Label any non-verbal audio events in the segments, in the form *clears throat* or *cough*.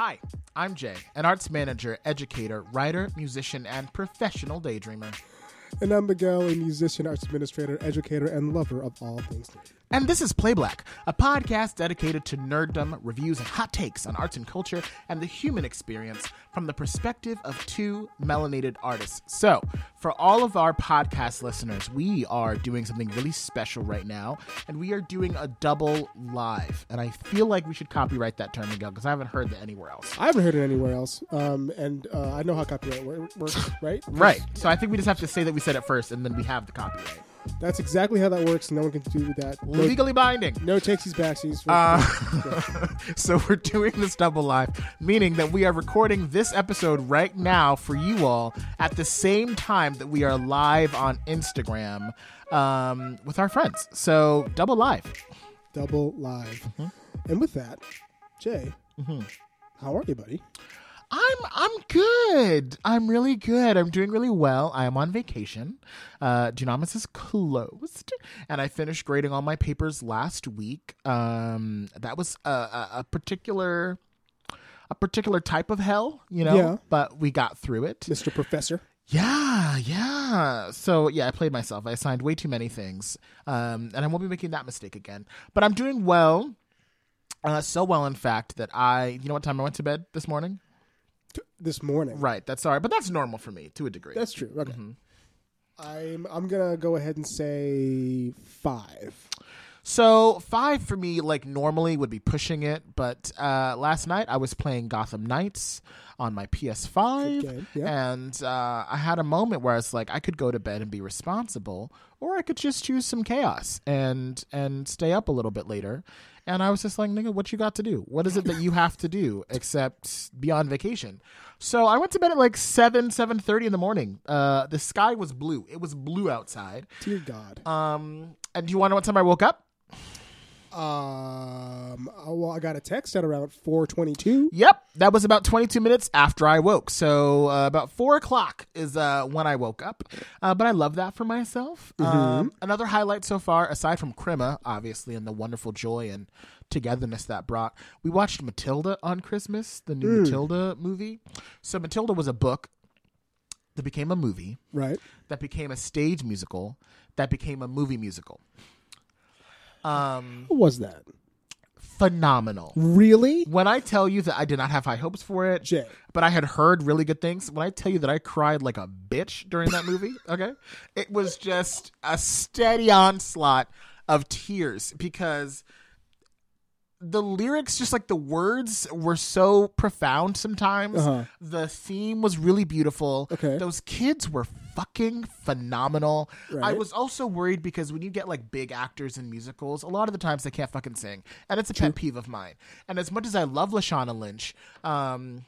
Hi, I'm Jay, an arts manager, educator, writer, musician, and professional daydreamer. And I'm Miguel, a musician, arts administrator, educator, and lover of all things nerd. And this is Play Black, a podcast dedicated to nerddom, reviews, and hot takes on arts and culture and the human experience from the perspective of two melanated artists. So, for all of our podcast listeners, we are doing something really special right now, and we are doing a double live. And I feel like we should copyright that term, Miguel, because I haven't heard that anywhere else. I haven't heard it anywhere else, um, and uh, I know how copyright works, right? *laughs* Right. So I think we just have to say that we said it first, and then we have the copyright. That's exactly how that works. No one can do that. No, Legally binding. no takesies, backsies. Uh, *laughs* so we're doing this double live, meaning that we are recording this episode right now for you all at the same time that we are live on Instagram um, with our friends. So double live. Double live. Mm-hmm. And with that, Jay, how are you, buddy? I'm I'm good. I'm really good. I'm doing really well. I am on vacation. Uh, Dunamis is closed, and I finished grading all my papers last week. Um, that was a, a, a particular a particular type of hell, you know. Yeah. But we got through it. Mr. Professor. Yeah, yeah. So yeah, I played myself. I signed way too many things, um, and I won't be making that mistake again. But I'm doing well. Uh, so well, in fact, that I, you know, what time I went to bed this morning? T- This morning. Right, that's all right, but that's normal for me to a degree. That's true. Okay. Mm-hmm. I'm I'm gonna go ahead and say five. so five for me, like normally would be pushing it, but uh, last night I was playing Gotham Knights on my PS5, yeah. and uh, I had a moment where I was like, I could go to bed and be responsible, or I could just choose some chaos and and stay up a little bit later. And I was just like, nigga, what you got to do? What is it that you have to do except be on vacation? So I went to bed at like seven, seven thirty in the morning. Uh, the sky was blue. It was blue outside. Dear God. Um, and do you want to know what time I woke up? Um. oh, Well, I got a text at around four twenty-two. Yep, that was about 22 minutes after I woke. So uh, about four o'clock is uh, when I woke up. Uh, but I love that for myself. Um, another highlight so far, aside from Crema, obviously, and the wonderful joy and togetherness that brought, we watched Matilda on Christmas, the new Matilda movie. So Matilda was a book that became a movie, Right. that became a stage musical, that became a movie musical. Um, What was that? phenomenal. Really? When I tell you that I did not have high hopes for it, Jay. but I had heard really good things. When I tell you that I cried like a bitch during that movie, *laughs* okay, it was just a steady onslaught of tears because the lyrics, just like the words, were so profound sometimes. Uh-huh. The theme was really beautiful. Okay. Those kids were fucking phenomenal. I was also worried because when you get like big actors in musicals, a lot of the times they can't fucking sing. And it's a pet peeve of mine. And as much as I love Lashana Lynch, um,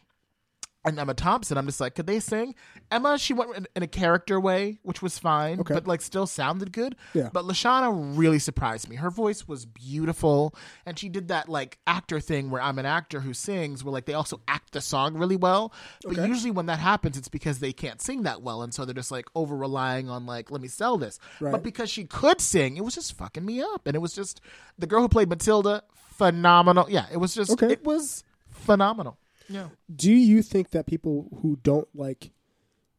and Emma Thompson, I'm just like, could they sing? Emma, she went in, in a character way, which was fine, Okay. but like still sounded good. Yeah. But Lashana really surprised me. Her voice was beautiful, and she did that like actor thing where I'm an actor who sings, where like they also act the song really well. But Okay. usually when that happens, it's because they can't sing that well, and so they're just like over relying on like, let me sell this. Right. But because she could sing, it was just fucking me up, and it was just the girl who played Matilda, phenomenal. Yeah, it was just Okay. it was phenomenal. Yeah. Do you think that people who don't like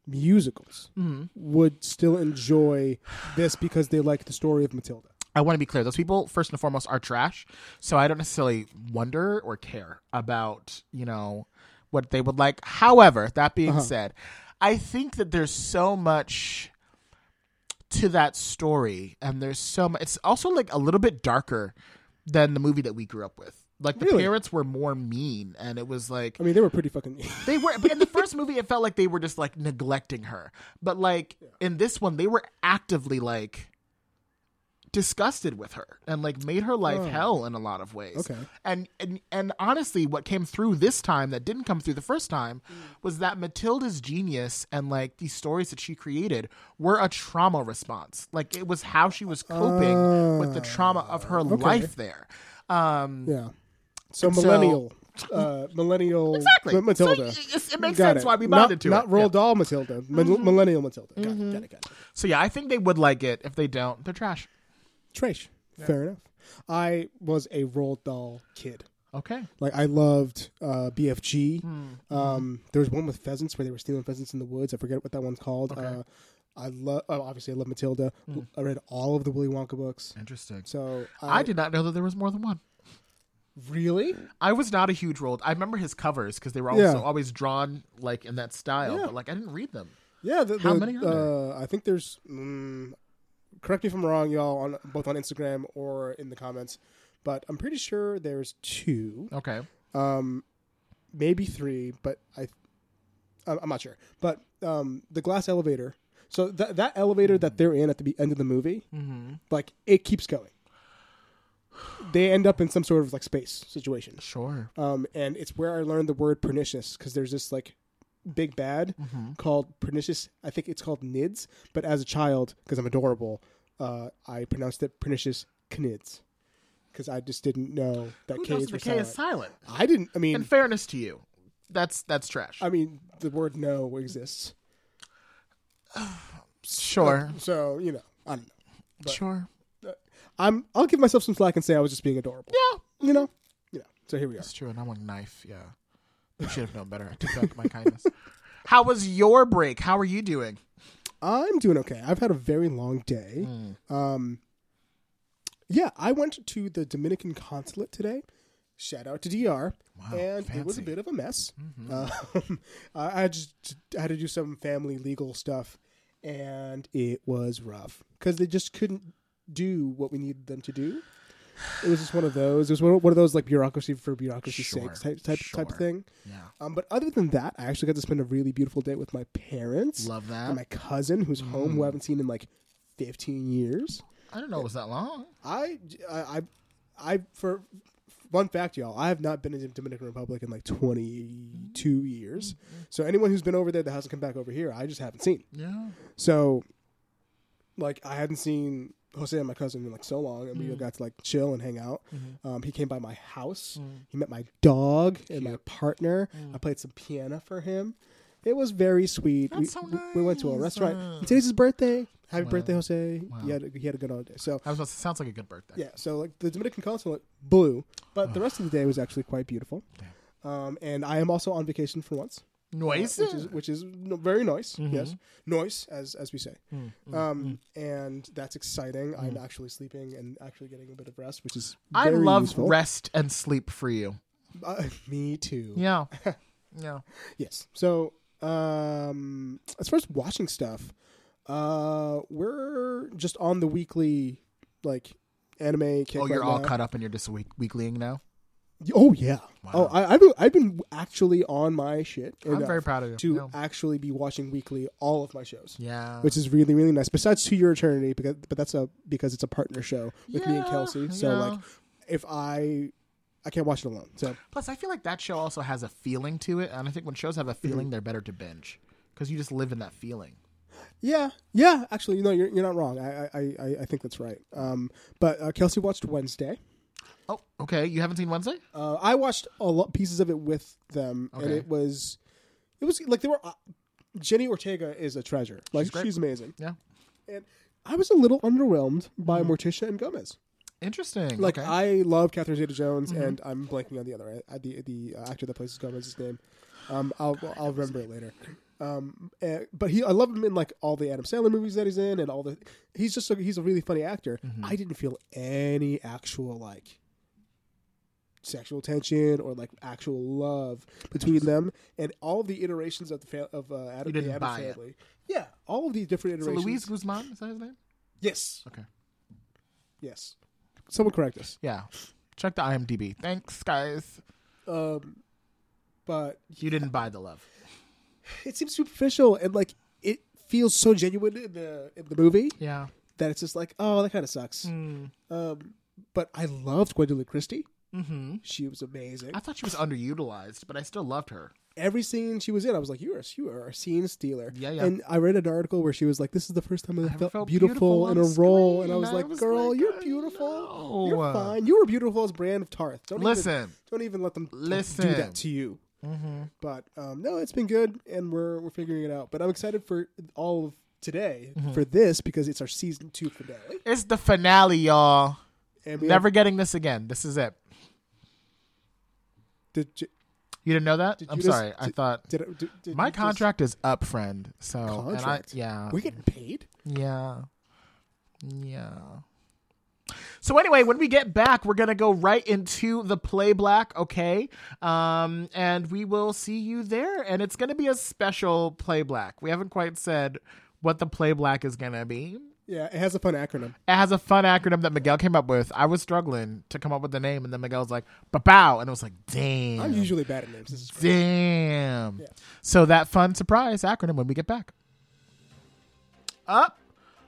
musicals Mm-hmm. would still enjoy this because they like the story of Matilda? I want to be clear. Those people, first and foremost, are trash. So I don't necessarily wonder or care about, you know, what they would like. However, that being said, I think that there's so much to that story, and there's so much. It's also like a little bit darker than the movie that we grew up with. Like the Really? parents were more mean, and it was like I mean, they were pretty fucking. Mean. they were, but in the *laughs* first movie, it felt like they were just like neglecting her. But like in this one, they were actively like disgusted with her and like made her life Oh. hell in a lot of ways. Okay. And and and honestly, what came through this time that didn't come through the first time Mm. was that Matilda's genius and like these stories that she created were a trauma response. Like it was how she was coping with the trauma of her life there. Um, yeah. So And so- millennial, uh, millennial Exactly. Ma- Matilda. So it, it makes Got sense it. why we not, bonded to not it. Roald Yeah. Mm-hmm. Dahl Matilda, Mil- millennial Matilda. Got it. Got it. Got it. So yeah, I think they would like it. If they don't, they're trash. Trash. Fair enough. I was a Roald Dahl kid. Okay. Like I loved uh, BFG. Hmm. Um, there was one with pheasants where they were stealing pheasants in the woods. I forget what that one's called. Okay. Uh, I love. Oh, obviously, I love Matilda. I read all of the Willy Wonka books. Interesting. So I did not know that there was more than one. Really. I was not a huge role. I remember his covers because they were Yeah. also always drawn like in that style, Yeah. but like I didn't read them. Yeah. The, How the- many are Uh, I think there's. Mm, correct me if I'm wrong, y'all. On both on Instagram or in the comments, but I'm pretty sure there's two. Okay. um, maybe three, but I, I'm I'm not sure. But um, the glass elevator. So that that elevator that they're in at the end of the movie, Mm-hmm. like it keeps going. They end up in some sort of like space situation, Sure. um, and it's where I learned the word pernicious because there's this like big bad Mm-hmm. called pernicious. I think it's called nids, but as a child, because I'm adorable, uh, I pronounced it pernicious knids because I just didn't know that Who K's knows were the K is silent. silent? I didn't. I mean, In fairness to you, that's that's trash. I mean, the word no exists. *sighs* sure. So, you know, I don't know. but- sure. I'm I'll give myself some slack and say I was just being adorable. Yeah. You know? You know. So here we are. That's true. And I'm a knife. Yeah. I should have known better. I took back my kindness. *laughs* How was your break? How are you doing? I'm doing okay. I've had a very long day. Hmm. Um Yeah, I went to the Dominican consulate today. Shout out to DR. Wow, and it was a bit of a mess. Mm-hmm. *laughs* Um, I I just I had to do some family legal stuff, and it was rough because they just couldn't do what we needed them to do. It was just one of those. It was one of, those like bureaucracy for bureaucracy's Sure, sake type type type sure. of thing. Yeah. Um, but other than that, I actually got to spend a really beautiful day with my parents Love and that. my cousin, who's home, Mm. who I haven't seen in like fifteen years. I didn't know it was that long. I I I, I for one fact, y'all, I have not been in the Dominican Republic in like 22 years. So anyone who's been over there that hasn't come back over here, I just haven't seen. Yeah. So, like, I hadn't seen Jose and my cousin in like so long, and we got to like chill and hang out. Um, he came by my house. He met my dog and my partner. I played some piano for him. It was very sweet. we, so we- we went to a restaurant. Uh. Today's his birthday. Happy Wow. birthday, Jose. Wow. He had a, he had a good holiday. So I was about to, sounds like a good birthday. yeah, so like the Dominican consulate blew, but the rest of the day was actually quite beautiful. Um, and I am also on vacation for once, Noise. which is which is very nice. Mhm. Yes, noise as as we say. Mm, mm, Um, and that's exciting. I'm actually sleeping and actually getting a bit of rest, which is I love useful. rest and sleep for you. Uh, me too. Yeah. *laughs* yeah. Yes. So um, as far as watching stuff, uh, we're just on the weekly like anime. Kick Oh, you're right all now. caught up and you're just week- weeklying now? Oh yeah. Wow. Oh, I, I've been, I've been actually on my shit. I'm very proud of you. to Yeah. actually be watching weekly all of my shows, Yeah. which is really really nice. Besides To Your Eternity, because but that's a because it's a partner show with me and Kelsey. So yeah. like, if I I can't watch it alone. So Plus, I feel like that show also has a feeling to it, and I think when shows have a Mm-hmm. feeling, they're better to binge because you just live in that feeling. yeah, yeah. Actually, you know, you're you're not wrong. I I I, I think that's right. Um, but uh, Kelsey watched Wednesday. Oh, okay. You haven't seen Wednesday? Uh, I watched a lot pieces of it with them, and Okay. it was it was like they were. Uh, Jenna Ortega is a treasure. Like She's great. amazing. Yeah. And I was a little underwhelmed by Morticia and Gomez. Interesting. Like okay. I love Catherine Zeta-Jones, and I'm blanking on the other uh, the the uh, actor that plays Gomez's name. Um, I'll I'll remember it later. Um, uh, but he I love him in like all the Adam Sandler movies that he's in, and all the he's just a, he's a really funny actor. I didn't feel any actual like sexual tension or like actual love between them, and all the iterations of the fa- of uh, Adam, the Adam buy it. family. Yeah, all of these different so iterations. Luis Guzman is that his name? yes, Okay. yes. Someone correct us. Yeah. Check the IMDb. Thanks, guys. Um, but You didn't buy the love. it seems superficial and like it feels so genuine in the in the movie Yeah. that it's just like oh that kind of sucks. Mm. Um, but I loved Gwendoline Christie. Mm-hmm. She was amazing. I thought she was underutilized, but I still loved her. Every scene she was in, I was like, "You are you are a scene stealer." Yeah, yeah. And I read an article where she was like, "This is the first time I, never felt, felt beautiful, beautiful in a role," screen. and I was I like, was "Girl, like, you're beautiful. You're fine. You were beautiful as Brienne of Tarth. Don't even, Listen. don't even let them Listen. do that to you." Mm-hmm. But um, no, it's been good, and we're we're figuring it out. But I'm excited for all of today Mm-hmm. for this because it's our season two finale. It's the finale, y'all. And Never getting this again. This is it. Did you, You didn't know that? Did I'm just- sorry. I thought did, did, did my you just- contract is up, friend. So and I, yeah, We're getting paid. yeah, yeah. So anyway, when we get back, we're gonna go right into the play black, okay? Um, and we will see you there, and it's gonna be a special play black. We haven't quite said what the play black is gonna be. Yeah, it has a fun acronym. It has a fun acronym that Miguel came up with. I was struggling to come up with the name, and then Miguel was like, "Bow," and it was like, "Damn." I'm usually bad at names. Damn. Yeah. So that fun surprise acronym when we get back. Up.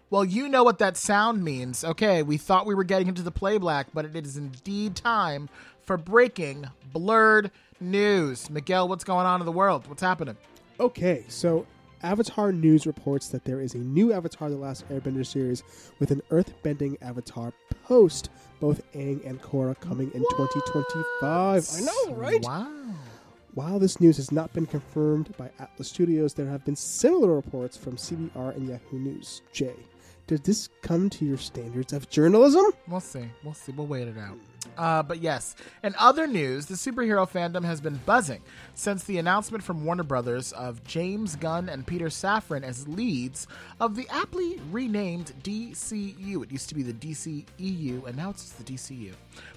Well, you know what that sound means. Okay, we thought we were getting into the play black, but it is indeed time for breaking blurred news. Miguel, what's going on in the world? What's happening? Okay, so Avatar News reports that there is a new Avatar The Last Airbender series with an earth-bending avatar post both Aang and Korra coming in 2025. I know, right? Wow. While this news has not been confirmed by Atlas Studios, there have been similar reports from CBR and Yahoo News. Jay, does this come to your standards of journalism? We'll see. We'll see. We'll wait it out. Uh, but yes, in other news, the superhero fandom has been buzzing since the announcement from Warner Brothers of James Gunn and Peter Safran as leads of the aptly renamed DCU. It used to be the DCEU, and now it's the DCU.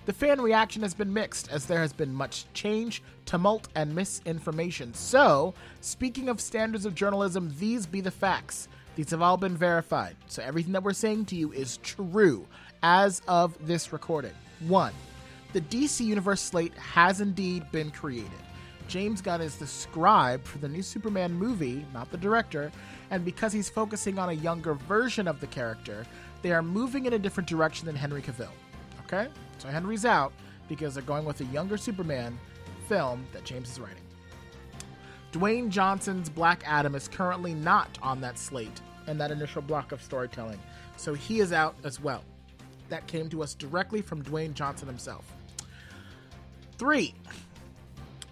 The fan reaction has been mixed as there has been much change, tumult, and misinformation. So, speaking of standards of journalism, these be the facts. These have all been verified. So everything that we're saying to you is true as of this recording. One, the DC Universe slate has indeed been created. James Gunn is the scribe for the new Superman movie, not the director, and because he's focusing on a younger version of the character, they are moving in a different direction than Henry Cavill. Okay? So Henry's out because they're going with a younger Superman film that James is writing. Dwayne Johnson's Black Adam is currently not on that slate and that initial block of storytelling, so he is out as well. That came to us directly from Dwayne Johnson himself. Three,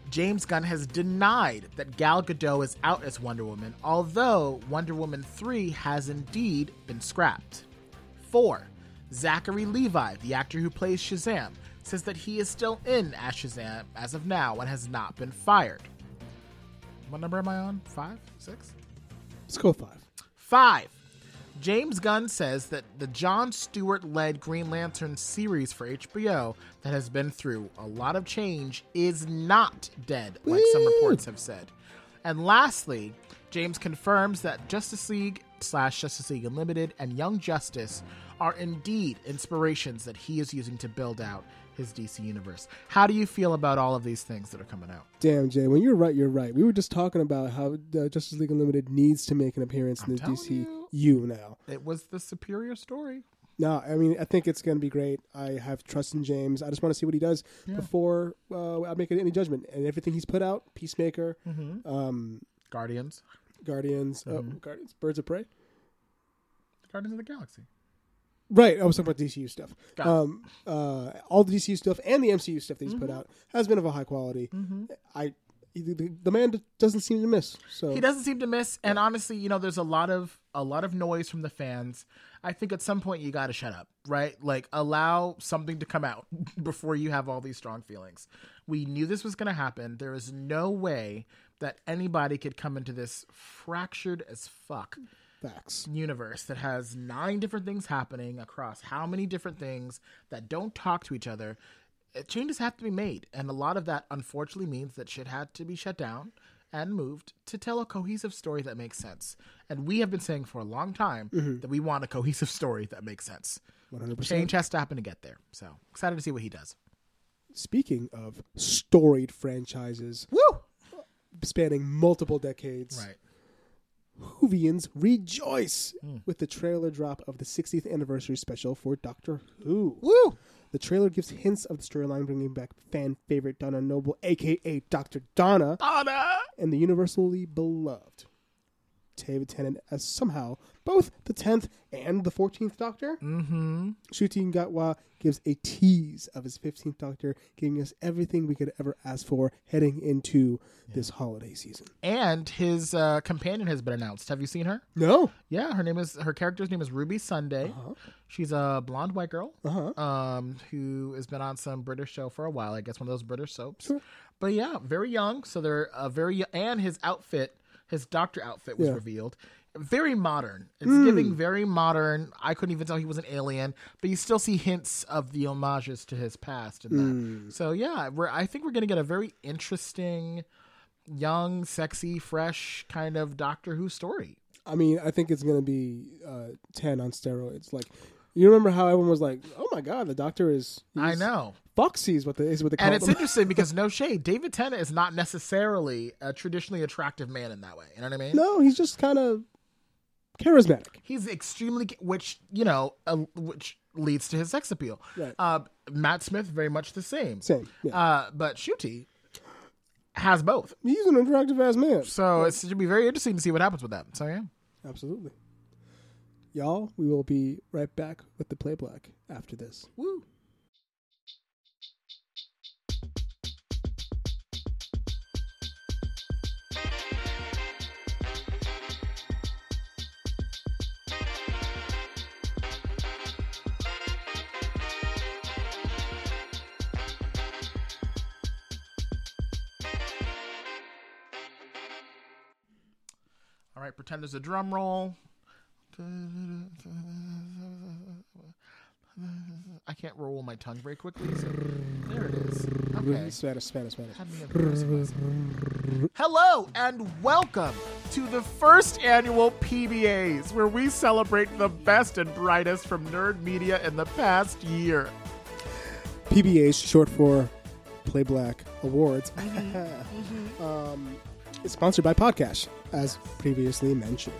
James Gunn has denied that Gal Gadot is out as Wonder Woman, although Wonder Woman 3 has indeed been scrapped. Four, Zachary Levi, the actor who plays Shazam, says that he is still in as Shazam as of now and has not been fired. What number am I on? Five? Six? Let's go five. Five. James Gunn says that the John Stewart led Green Lantern series for HBO that has been through a lot of change is not dead, like some reports have said. And lastly, James confirms that Justice League slash Justice League Unlimited and Young Justice are indeed inspirations that he is using to build out his DC universe. How do you feel about all of these things that are coming out? Damn, Jay, when you're right, you're right. We were just talking about how uh, Justice League Unlimited needs to make an appearance in the telling DCU now. It was the superior story. No, I mean, I think it's going to be great. I have trust in James. I just want to see what he does before uh, I make any judgment. And everything he's put out, Peacemaker, Mm-hmm. um, Guardians. Guardians, oh, Mhm. Guardians, Birds of Prey. Guardians of the Galaxy. Right, I was talking about DCU stuff. Um, uh, all the DCU stuff and the MCU stuff that he's put Mhm. out has been of a high quality. Mm-hmm. I the, the man doesn't seem to miss. So He doesn't seem to miss, and honestly, you know, there's a lot of a lot of noise from the fans. I think at some point you got to shut up, right? Like allow something to come out *laughs* before you have all these strong feelings. We knew this was going to happen. There is no way that anybody could come into this fractured as fuck facts. universe that has nine different things happening across how many different things that don't talk to each other. Uh, Changes have to be made, and a lot of that unfortunately means that shit had to be shut down and moved to tell a cohesive story that makes sense. And we have been saying for a long time that we want a cohesive story that makes sense. 100%. Change has to happen to get there. So excited to see what he does. Speaking of storied franchises Woo! spanning multiple decades, Right. Whovians rejoice Hmm. with the trailer drop of the 60th anniversary special for Doctor Who. Woo! The trailer gives hints of the storyline bringing back fan favorite Donna Noble, aka Dr. Donna, Donna! and the universally beloved David Tennant as somehow both the 10th and the 14th Doctor. Mm-hmm. Gatwa gives a tease of his 15th Doctor, giving us everything we could ever ask for heading into this holiday season. And his uh, companion has been announced. Have you seen her? No. Yeah, her name is her character's name is Ruby Sunday. Uh-huh. She's a blonde white girl Uh huh. um, who has been on some British show for a while. I guess one of those British soaps. Sure. but yeah, very young. So they're uh, very and his outfit, his doctor outfit was Yeah. revealed. Very modern. It's giving very modern. I couldn't even tell he was an alien, but you still see hints of the homages to his past in that. So yeah, we're I think we're gonna get a very interesting, young, sexy, fresh kind of Doctor Who story. I mean, I think it's gonna be uh, ten on steroids. Like, you remember how everyone was like, "Oh my god, the Doctor is." I know. Foxy is what they is what they call And it's them. interesting because *laughs* no shade, David Tennant is not necessarily a traditionally attractive man in that way. You know what I mean? no, he's just kind of charismatic. He's extremely, which you know, uh, which leads to his sex appeal. Right. Uh, Matt Smith, very much the same. Same. Yeah. Uh, but Ncuti has both. he's an attractive ass man. So it should be very interesting to see what happens with that. So yeah. Absolutely. Y'all, we will be right back with the play black after this. Woo. All right, pretend there's a drum roll. I can't roll my tongue very quickly, so there it is. Okay. Spanish, Spanish, Spanish. Had me at the mercy. Hello and welcome to the first annual PBAs, where we celebrate the best and brightest from nerd media in the past year. PBA's short for Play Black Awards. *laughs* um, it's sponsored by Podcast, as previously mentioned.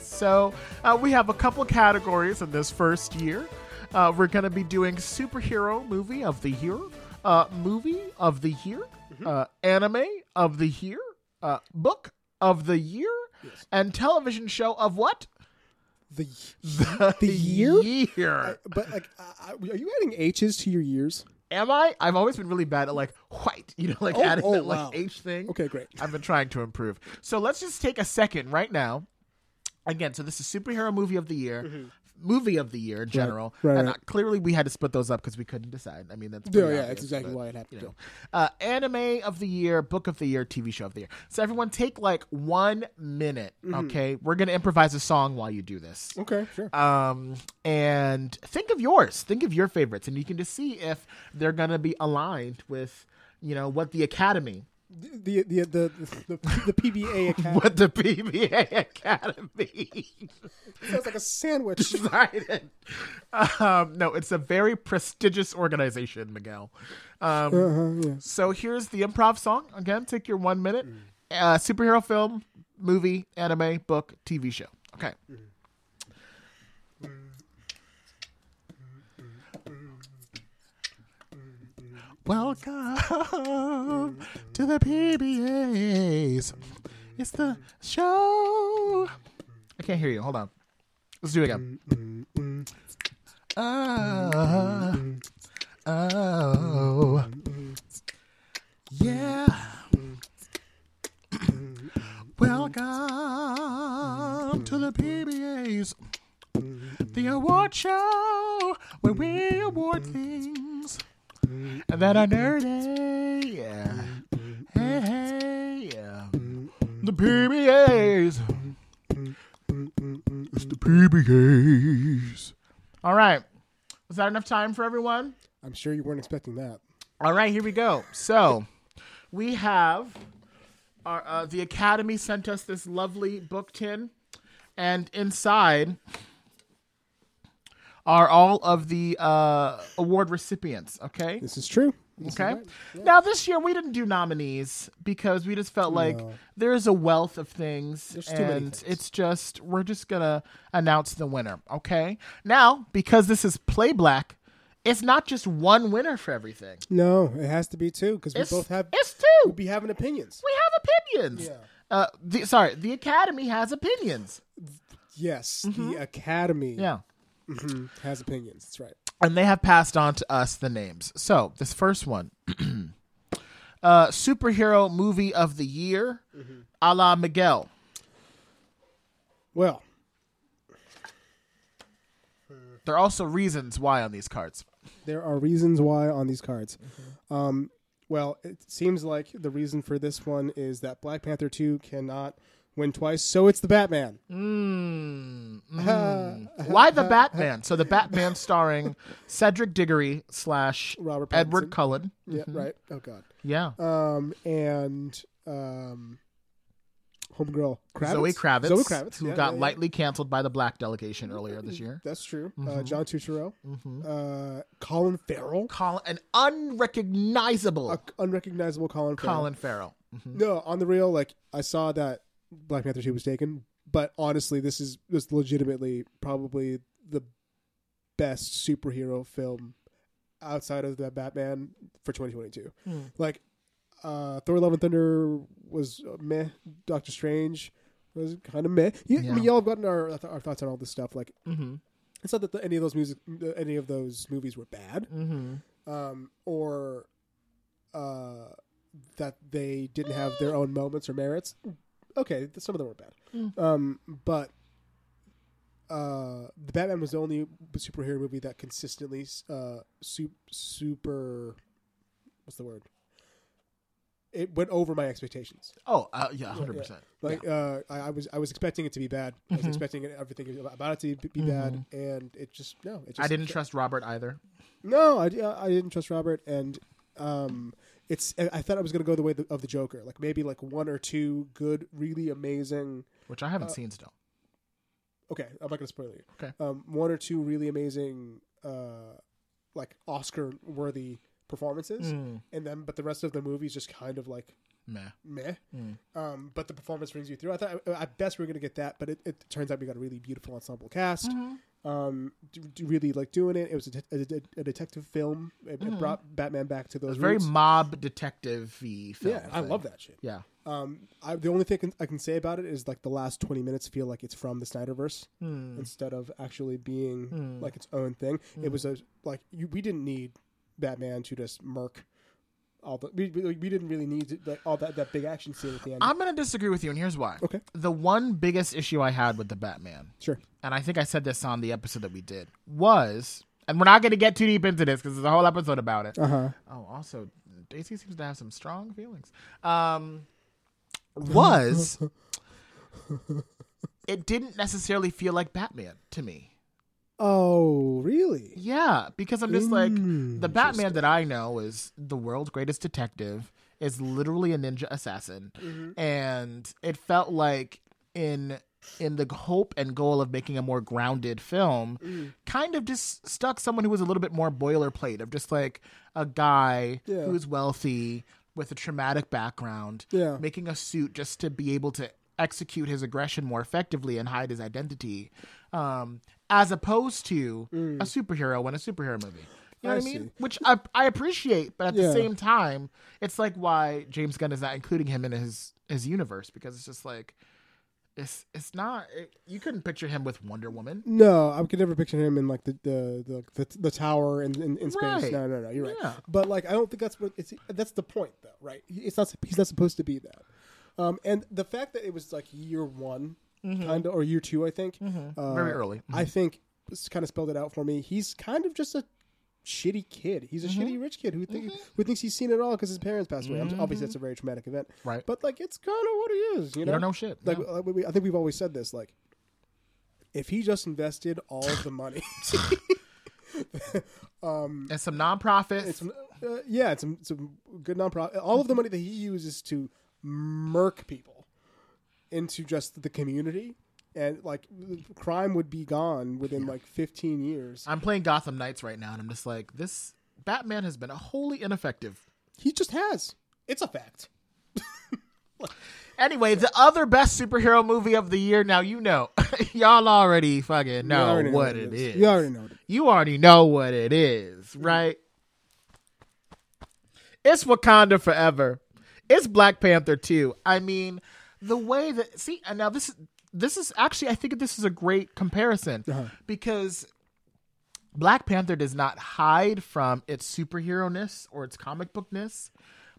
So uh, we have a couple categories in this first year. Uh, we're going to be doing superhero movie of the year, uh, movie of the year, uh, anime of the year, uh, book of the year, and television show of what? The, The, *laughs* The year? year. but like, uh, are you adding H's to your years? Am I? I've always been really bad at like white, you know, like Oh, adding oh, that like wow. H thing. Okay, great. I've been trying to improve. So let's just take a second right now. Again, so this is superhero movie of the year, mm-hmm. Movie of the year in general, Mm-hmm. right, and right. uh, clearly we had to split those up because we couldn't decide. I mean, that's Yeah, pretty yeah, that's exactly but, why it happened. You know, uh, anime of the year, book of the year, TV show of the year. So everyone, take like one minute. Mm-hmm. Okay, we're gonna improvise a song while you do this. Okay, sure. Um, and think of yours. Think of your favorites, and you can just see if they're gonna be aligned with, you know, what the Academy, the, the, the, the, the PBA account *laughs* what the PBA Academy *laughs* sounds like a sandwich. *laughs* decided. Um, no, it's a very prestigious organization, Miguel. Um, Uh-huh, yeah. so here's the improv song. Again, take your one minute. Uh, superhero film, movie, anime, book, TV show. Okay. Welcome to the PBAs. It's the show. I can't hear you. Hold on. Let's do it again. Oh, oh, yeah. Welcome to the PBAs, the award show where we award things that are nerdy. Yeah. Hey, hey, yeah. The PBAs. It's the PBAs. All right. Was that enough time for everyone? I'm sure you weren't expecting that. All right, here we go. So, we have our, uh, the Academy sent us this lovely book tin, and inside are all of the uh, award recipients. Okay. This is true. This is Okay. right. Now this year we didn't do nominees because we just felt like No. there's a wealth of things, There's and things. it's just we're just gonna announce the winner. Okay. Now because this is Play Black, it's not just one winner for everything. No, it has to be two because we both have it's two. we'll be having opinions. We have opinions. Yeah. Uh, the, sorry, the Academy has opinions. Yes, the Academy Mm-hmm. Yeah. Mhm, has opinions. That's right. and they have passed on to us the names. So this first one, *clears throat* uh, superhero movie of the year, a la Miguel. Well, There are also reasons why on these cards. there are reasons why on these cards. Mm-hmm. Um, Well, it seems like the reason for this one is that Black Panther 2 cannot win twice, so it's the Batman. Mm, mm. *laughs* Why the Batman? So the Batman starring Cedric Diggory slash Robert Edward Pattinson. Cullen. Yeah, right. Oh god. Yeah. Um and um homegirl Kravitz. Zoe Kravitz, Zoe Kravitz, who yeah, got yeah, yeah. lightly canceled by the black delegation earlier this year. That's true. Mm-hmm. Uh, John Turturro, uh, Colin Farrell, Colin, an unrecognizable unrecognizable Colin Farrell. Colin Farrell. Mhm. No, on the real, like I saw that Black Panther two was taken, but honestly, this is was legitimately probably the best superhero film outside of the Batman for 2022. Hmm. Like, uh, Thor: Love and Thunder was uh, meh. Doctor Strange was kind of meh. You, I Yeah. mean, y'all have gotten our our thoughts on all this stuff. Like, Mhm. it's not that the, any of those music, any of those movies were bad, Mhm. um, or uh, that they didn't have their own moments or merits. Okay, some of them were bad, Mm. um, but uh, the Batman was the only superhero movie that consistently uh, su- super. What's the word? It went over my expectations. Oh, uh, yeah, hundred percent. Like uh, I, I was, I was expecting it to be bad. I was Mhm. expecting it, everything about it to be, be bad, and it just no. It just, I didn't trust Robert either. no, I, I didn't trust Robert, and um, it's. I thought I was going to go the way of the Joker, like maybe like one or two good, really amazing. which I haven't Uh, seen still. Okay, I'm not going to spoil you. Okay. um, one or two really amazing, uh, like Oscar worthy performances, Mm, and then but the rest of the movie is just kind of like meh. meh. Mm. Um, but the performance brings you through. I thought at best we are going to get that, but it, it turns out we got a really beautiful ensemble cast. Mm-hmm. Um, really like doing it. It was a, de- a, de- a detective film. It, it Mhm. brought Batman back to It those. very roots. mob detective y film. Yeah, I thing. love that shit. Yeah. Um, I, the only thing I can, I can say about it is like the last twenty minutes feel like it's from the Snyderverse Hmm. instead of actually being Hmm. like its own thing. It Hmm. was a like you, we didn't need Batman to just murk all the. We, we, we didn't really need to, like all that that big action scene at the end. I'm going to disagree with you, and here's why. Okay. The one biggest issue I had with the Batman, sure. and I think I said this on the episode that we did, was, and we're not going to get too deep into this because there's a whole episode about it. Uh huh. Oh, also, Daisy seems to have some strong feelings. Um, *laughs* was it didn't necessarily feel like Batman to me. Oh, really? Yeah, because I'm just like the Batman that I know is the world's greatest detective, is literally a ninja assassin, Mm-hmm. and it felt like in in the hope and goal of making a more grounded film, Mm. kind of just stuck someone who was a little bit more boilerplate of just like a guy Yeah. who's wealthy with a traumatic background, Yeah. making a suit just to be able to execute his aggression more effectively and hide his identity, um, as opposed to a superhero in a superhero movie. You know Mm. I what I mean? see. Which I, I appreciate, but at Yeah. the same time, it's like why James Gunn is not including him in his his universe because it's just like it's it's not it, you couldn't picture him with Wonder Woman. No, I could never picture him in like the the the, the, the tower in, in, in space. Right. No, no, no. You're right. Yeah. But like, I don't think that's what it's. That's the point, though, right? It's not. He's not supposed to be that. Um, and the fact that it was like year one, kind of, or year two, I think, uh, Mm-hmm. Very early. I think it's kind of spelled it out for me. He's kind of just a shitty kid. He's a Mm-hmm. shitty rich kid who think, who thinks he's seen it all because his parents passed away. Obviously, that's a very traumatic event, Right. But like, it's kind of what he is. You You know, don't know shit. like, no. like we, I think we've always said this. Like, if he just invested all of the money, *laughs* *laughs* and some nonprofits. it's uh, yeah, it's a, it's a good nonprofit. All of the money that he uses to murk people into just the community, and like crime would be gone within like 15 years. I'm playing Gotham Knights right now, and I'm just like, this Batman has been wholly ineffective. He just has. It's a fact. *laughs* Anyway, the other best superhero movie of the year. Now you know, *laughs* y'all already fucking know already what it is. You already know it. You already know what it is, right? It's Wakanda Forever. It's Black Panther 2. I mean, the way that see, and now this is this is actually I think this is a great comparison Uh-huh. because Black Panther does not hide from its superhero ness or its comic bookness,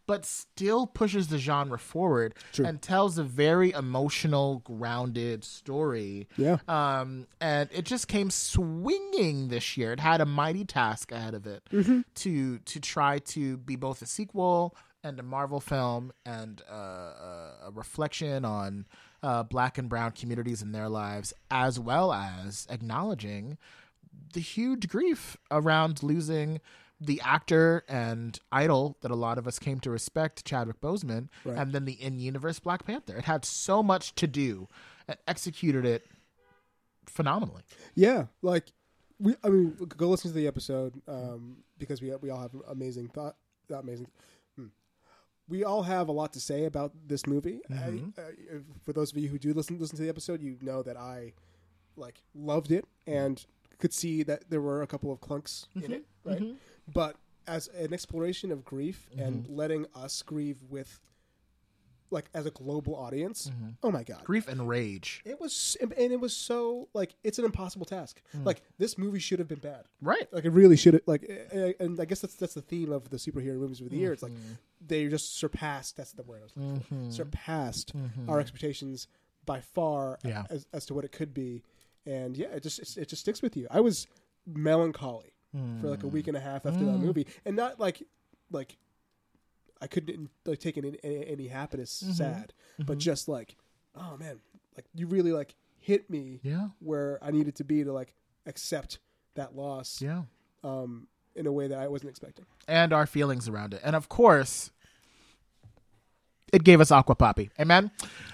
but still pushes the genre forward True. and tells a very emotional, grounded story. Yeah. Um, and it just came swinging this year. It had a mighty task ahead of it Mm-hmm. to to try to be both a sequel and a Marvel film and uh, a, a reflection on uh, Black and Brown communities and their lives, as well as acknowledging the huge grief around losing the actor and idol that a lot of us came to respect, Chadwick Boseman, Right. and then the in-universe Black Panther. It had so much to do and executed it phenomenally. Yeah, like we. I mean, go listen to the episode um, because we we all have amazing thought. Amazing. We all have a lot to say about this movie. Mhm. I, uh, for those of you who do listen listen to the episode, you know that I like loved it and could see that there were a couple of clunks in it, right? But as an exploration of grief and letting us grieve with, like, as a global audience, oh my god, Grief and rage. it was, and it was so like it's an impossible task. Like this movie should have been bad. Right. Like it really should have. Like, eh, eh, and I guess that's that's the theme of the superhero movies of the year. It's like they just surpassed. That's the word. I was looking for. Mm-hmm. Surpassed mm-hmm. our expectations by far Yeah. as, as to what it could be, and yeah, it just it's- it just sticks with you. I was melancholy for like a week and a half after that mm. movie, and not like like I couldn't like take any, any, any happiness mm-hmm. sad, but just like oh man, like you really like hit me Yeah. where I needed to be to like accept that loss Yeah. um, in a way that I wasn't expecting. and our feelings around it. And of course, it gave us Aqua Papi. Amen.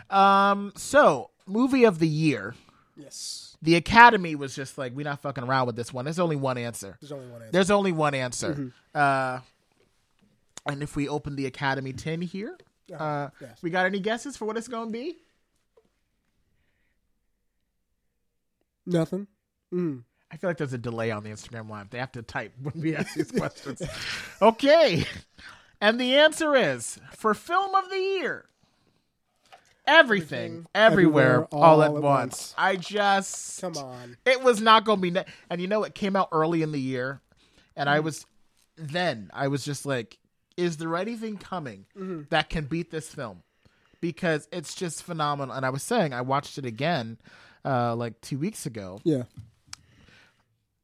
Um, so, movie of the year. Yes, The Academy was just like, we're not fucking around with this one. There's only one answer. there's only one answer. There's only one answer. Uh, and if we open the Academy tin here, uh, yes. we got any guesses for what it's going to be? Nothing. Mm. I feel like there's a delay on the Instagram live. They have to type when we ask these questions. *laughs* Okay. And the answer is for film of the year. Everything, Everything, everywhere, everywhere, all, all at once. once. I just Come on. It was not going to be ne- and you know it came out early in the year and Mm. I was then I was just like is there anything coming Mm-hmm. that can beat this film? Because it's just phenomenal and I was saying I watched it again uh like 2 weeks ago Yeah.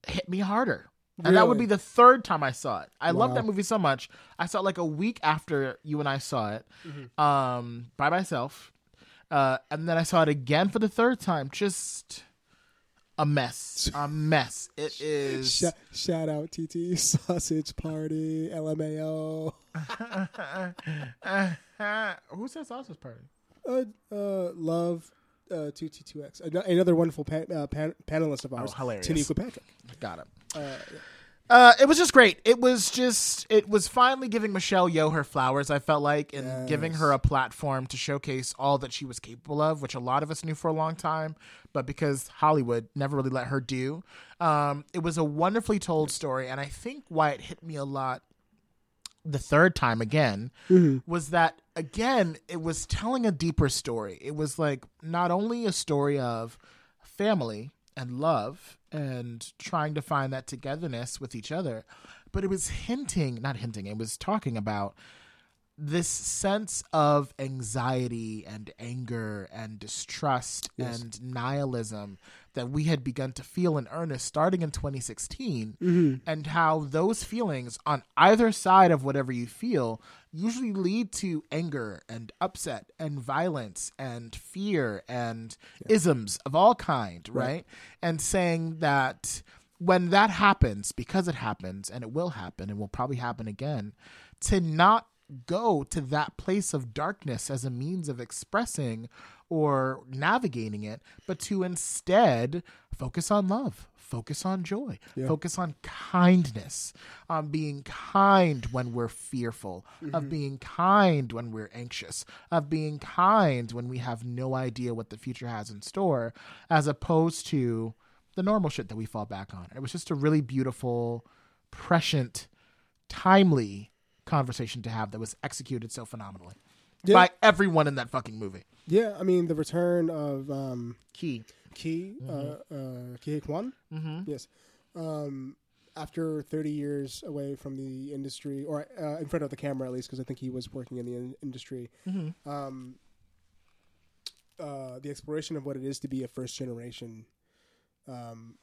Hit me harder. And that would be the third time I saw it. I love that movie so much. I saw it like a week after you and I saw it, Mm-hmm. um, by myself, uh, and then I saw it again for the third time. Just a mess, a mess. It *laughs* is. Sh- shout out TT *laughs* Sausage Party LMAO. *laughs* Who said sausage party? Uh, uh, love uh, two T two X. Another wonderful pan- uh, pan- panelist of ours, Oh, hilarious. Taniqua Patrick. Got it. Uh, Uh, it was just great. It was just, it was finally giving Michelle Yeoh her flowers, I felt like, and giving her a platform to showcase all that she was capable of, which a lot of us knew for a long time, but because Hollywood never really let her do. Um, it was a wonderfully told story, and I think why it hit me a lot the third time again was that again it was telling a deeper story. It was like not only a story of family and love and trying to find that togetherness with each other but it was hinting not hinting it was talking about this sense of anxiety and anger and distrust and nihilism that we had begun to feel in earnest starting in 2016 mm-hmm. and how those feelings on either side of whatever you feel usually lead to anger and upset and violence and fear and isms of all kind right. and saying that when that happens because it happens and it will happen and will probably happen again to not go to that place of darkness as a means of expressing or navigating it, but to instead focus on love, focus on joy, focus on kindness, on being kind when we're fearful, of being kind when we're anxious, of being kind when we have no idea what the future has in store, as opposed to the normal shit that we fall back on. It was just a really beautiful, prescient, timely conversation to have that was executed so phenomenally Yeah. by everyone in that fucking movie. yeah, I mean the return of um, Key. Ki uh, uh, Ke Quan. Mm-hmm. Yes. Um, after 30 years away from the industry, or uh, in front of the camera at least, because I think he was working in the in- industry, Mm-hmm. um, uh, the exploration of what it is to be a first generation um,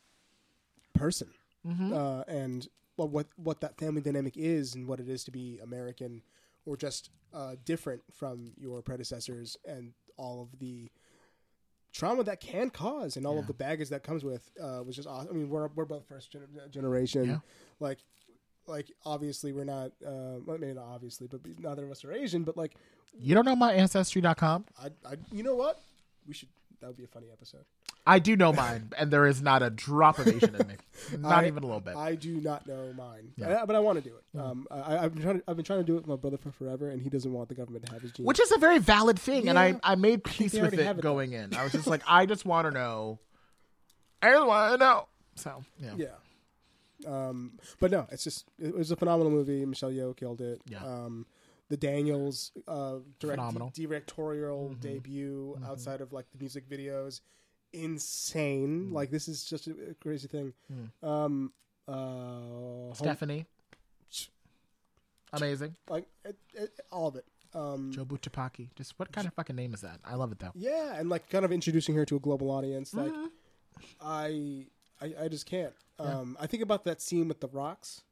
person, Mm-hmm. uh, and well, what what that family dynamic is, and what it is to be American, or just uh, different from your predecessors, and all of the trauma that can cause, and all Yeah. of the baggage that comes with, uh, was just awesome. I mean, we're we're both first gener- generation, Yeah. like. Like obviously we're not, uh, well, maybe not obviously, but neither of us are Asian. But like You don't know my ancestry.com? I, I, you know what? We should. That would be a funny episode. I do know mine, and there is not a drop of Asian in me. *laughs* Not I- even a little bit. I do not know mine, Yeah. I- but I want to do it. Um, I, I've been trying. To, I've been trying to do it with my brother for forever, and he doesn't want the government to have his genes. Which is a very valid thing, and I, I made peace with it it, going in. I was just like, *laughs* I just want to know. I just want to know. So, yeah. yeah. Um, but no, it's just it was a phenomenal movie. Michelle Yeoh killed it. Yeah. Um, the Daniels uh, direct Phenomenal. directorial Mhm. debut Mhm. outside of like the music videos, insane. Mm. Like this is just a, a crazy thing. Mm. Um, uh, Home- Stephanie. Amazing. like it, it, all of it. Um, Jobu Tupaki. Just what kind of fucking name is that? I love it though. Yeah, and like kind of introducing her to a global audience. Like Mhm. I, I, I just can't. Yeah. Um, I think about that scene with the rocks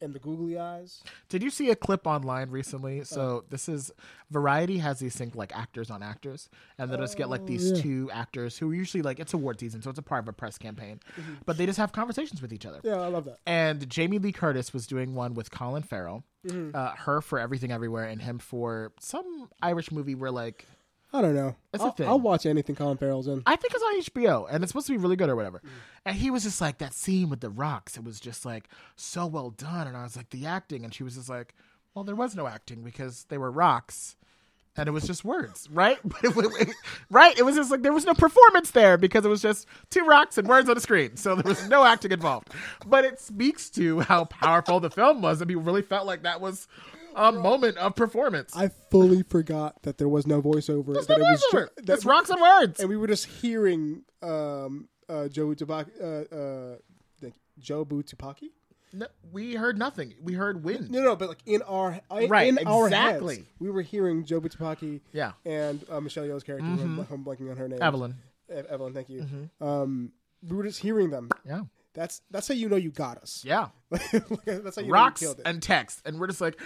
and the googly eyes. Did you see a clip online recently? So this is Variety has these thing like actors on actors, and they just get like Oh, these yeah. two actors who are usually like it's award season, so it's a part of a press campaign, but they just have conversations with each other. Yeah, I love that. And Jamie Lee Curtis was doing one with Colin Farrell, Mm-hmm. uh, her for Everything Everywhere, and him for some Irish movie where like I don't know. A I'll, thing. I'll watch anything Colin Farrell's in. I think it's on HBO and it's supposed to be really good or whatever. Mm. And he was just like that scene with the rocks. It was just like so well done. And I was like, the acting. And she was just like, well, there was no acting because they were rocks and it was just words, *laughs* right? right? It was just like there was no performance there because it was just two rocks and words on a screen. So there was no acting involved. But it speaks to how powerful the film was. And people really felt like that was a moment of performance. I fully forgot that there was no voiceover. There's that no it was voiceover. ju- That's that- rocks and words. and we were just hearing um, uh, Joe Tupaki, uh, uh, Jobu Tupaki. No, we heard nothing. We heard wind. No, no, but like in our in Right, our exactly. heads, we were hearing Jobu Tupaki Yeah. and uh, Michelle Yeoh's character. who I'm, I'm blanking on her name. Evelyn. Ev- Evelyn, thank you. Mhm. Um, we were just hearing them. Yeah. That's that's how you know you got us. Yeah. *laughs* that's how you Rocks know you killed it. and text. And we're just like,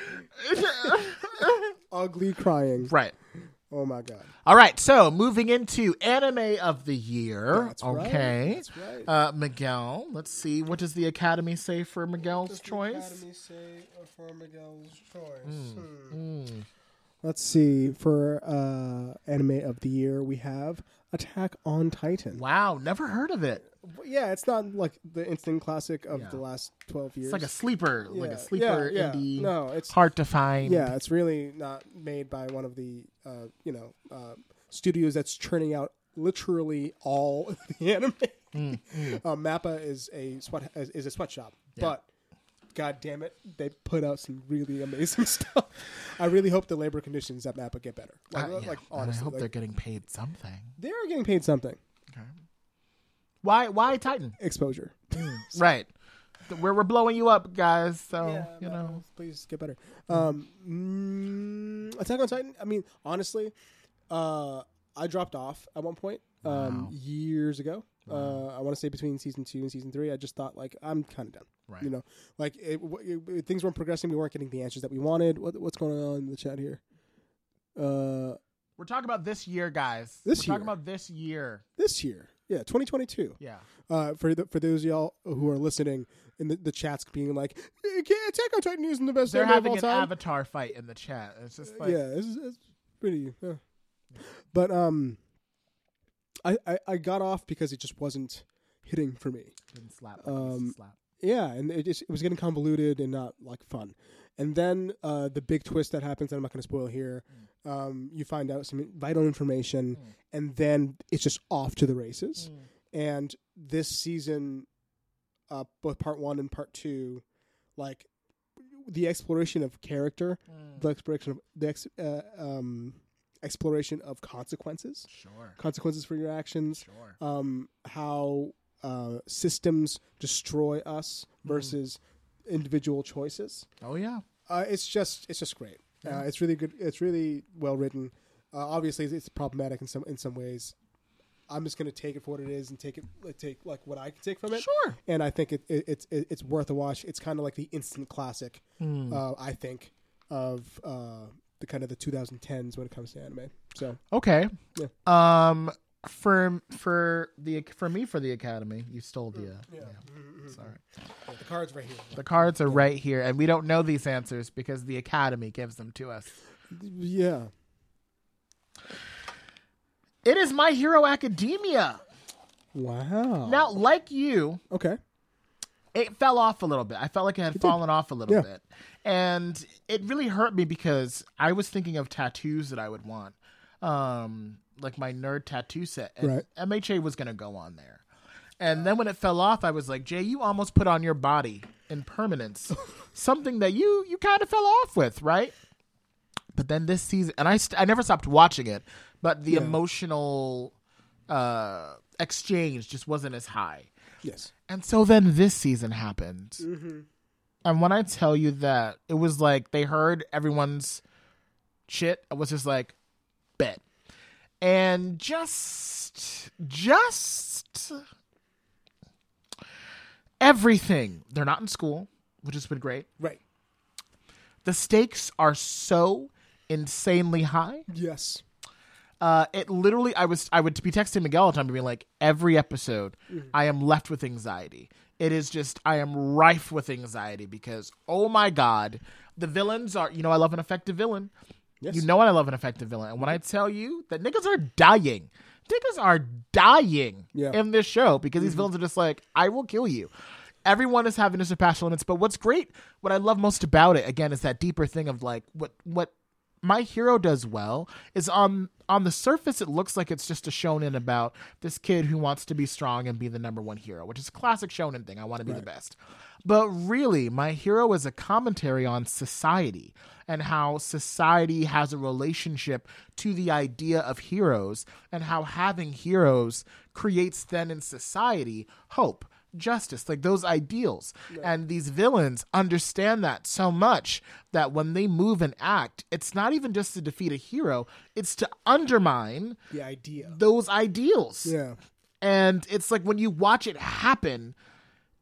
*laughs* Ugly crying. right. Oh my god. All right. So moving into anime of the year. That's right. okay. That's right. Uh, Miguel. Let's see. What does the Academy say for Miguel's Does the choice? Academy say for Miguel's choice? Hmm. Mm. Let's see. For uh, anime of the year, we have Attack on Titan. Wow. Never heard of it. Yeah, it's not like the instant classic of Yeah. the last twelve years. It's like a sleeper, like a sleeper yeah, yeah. indie, No, it's hard to find. yeah, it's really not made by one of the uh, you know uh, studios that's churning out literally all *laughs* the anime. Mm, Uh, Mappa is a sweat is, a sweatshop, Yeah. but god damn it, they put out some really amazing *laughs* stuff. I really hope the labor conditions at Mappa get better. Like, Uh, yeah. like And honestly, I hope like, they're getting paid something. they are getting paid something. Okay. Why? Why Titan? Exposure. right. We're we're blowing you up, guys. So Yeah, you Mappa, know. please get better. Um, mm, Attack on Titan. I mean, honestly, uh, I dropped off at one point um, Wow. years ago. Uh, I want to say between season two and season three. I just thought like I'm kind of done. Right. You know, like it, w- it, things weren't progressing. We weren't getting the answers that we wanted. What, what's going on in the chat here? Uh, We're talking about this year, guys. This We're talking about this year. this year, yeah, 2022. Yeah. Uh, for the, for those of y'all who are listening in the, the chats, being like, "Eh, can't- Attack on Titan isn't the best They're anime of having all an time." avatar fight in the chat. It's just like yeah, it's, it's pretty. Yeah. But um, I, I I got off because it just wasn't hitting for me. didn't slap. Like it used to Um, slap. Yeah, and it just it was getting convoluted and not like fun. And then uh, the big twist that happens, and I'm not going to spoil here. Um, you find out some vital information, Mm. and then it's just off to the races. Mm. And this season, uh, both part one and part two, like the exploration of character Mm. the exploration of the ex, uh, um, exploration of consequences, Sure. consequences for your actions. Sure. Um, how uh, systems destroy us versus individual choices. Oh yeah. Uh, it's just it's just great. Uh, it's really good. It's really well written. Uh, obviously, it's problematic in some in some ways. I'm just going to take it for what it is and take it take like what I can take from it. Sure. And I think it, it, it's it, it's worth a watch. It's kind of like the instant classic. Uh, I think of uh, the kind of the 2010s when it comes to anime. So Okay. Yeah. Um for for the for me for the academy, you stole the uh, yeah. Sorry. yeah, the cards right here. The cards are right here and we don't know these answers because the academy gives them to us. Yeah. It is My Hero Academia. Wow. Now, like you, okay. It fell off a little bit. I felt like it had fallen off a little Yeah. bit. And it really hurt me because I was thinking of tattoos that I would want. Um, like my nerd tattoo set. And Right. MHA was going to go on there. And then when it fell off, I was like, Jay, you almost put on your body in permanence *laughs* something that you you kind of fell off with, right? But then this season, and I st- I never stopped watching it, but the Yeah. emotional uh, exchange just wasn't as high. Yes. And so then this season happened. Mm-hmm. And when I tell you that it was like they heard everyone's shit, I was just like, bet. And just, just everything. They're not in school, which has been great. Right. The stakes are so insanely high. Yes. Uh, it literally, I was, I would be texting Miguel all the time, being like, every episode, I am left with anxiety. It is just, I am rife with anxiety because, oh my god, the villains are, you know, I love an effective villain. Yes. You know what I love an effective villain, and when I tell you that niggas are dying, niggas are dying Yeah. in this show because these villains are just like, I will kill you. Everyone is having to surpass limits, but what's great, what I love most about it, again, is that deeper thing of like what what my hero does well is on on the surface it looks like it's just a shonen about this kid who wants to be strong and be the number one hero which is a classic shonen thing. I want to be the best. But really my hero is a commentary on society and how society has a relationship to the idea of heroes and how having heroes creates then in society hope justice, like those ideals. And these villains understand that so much that when they move and act, it's not even just to defeat a hero, it's to undermine The idea. those ideals. Yeah. And it's like when you watch it happen,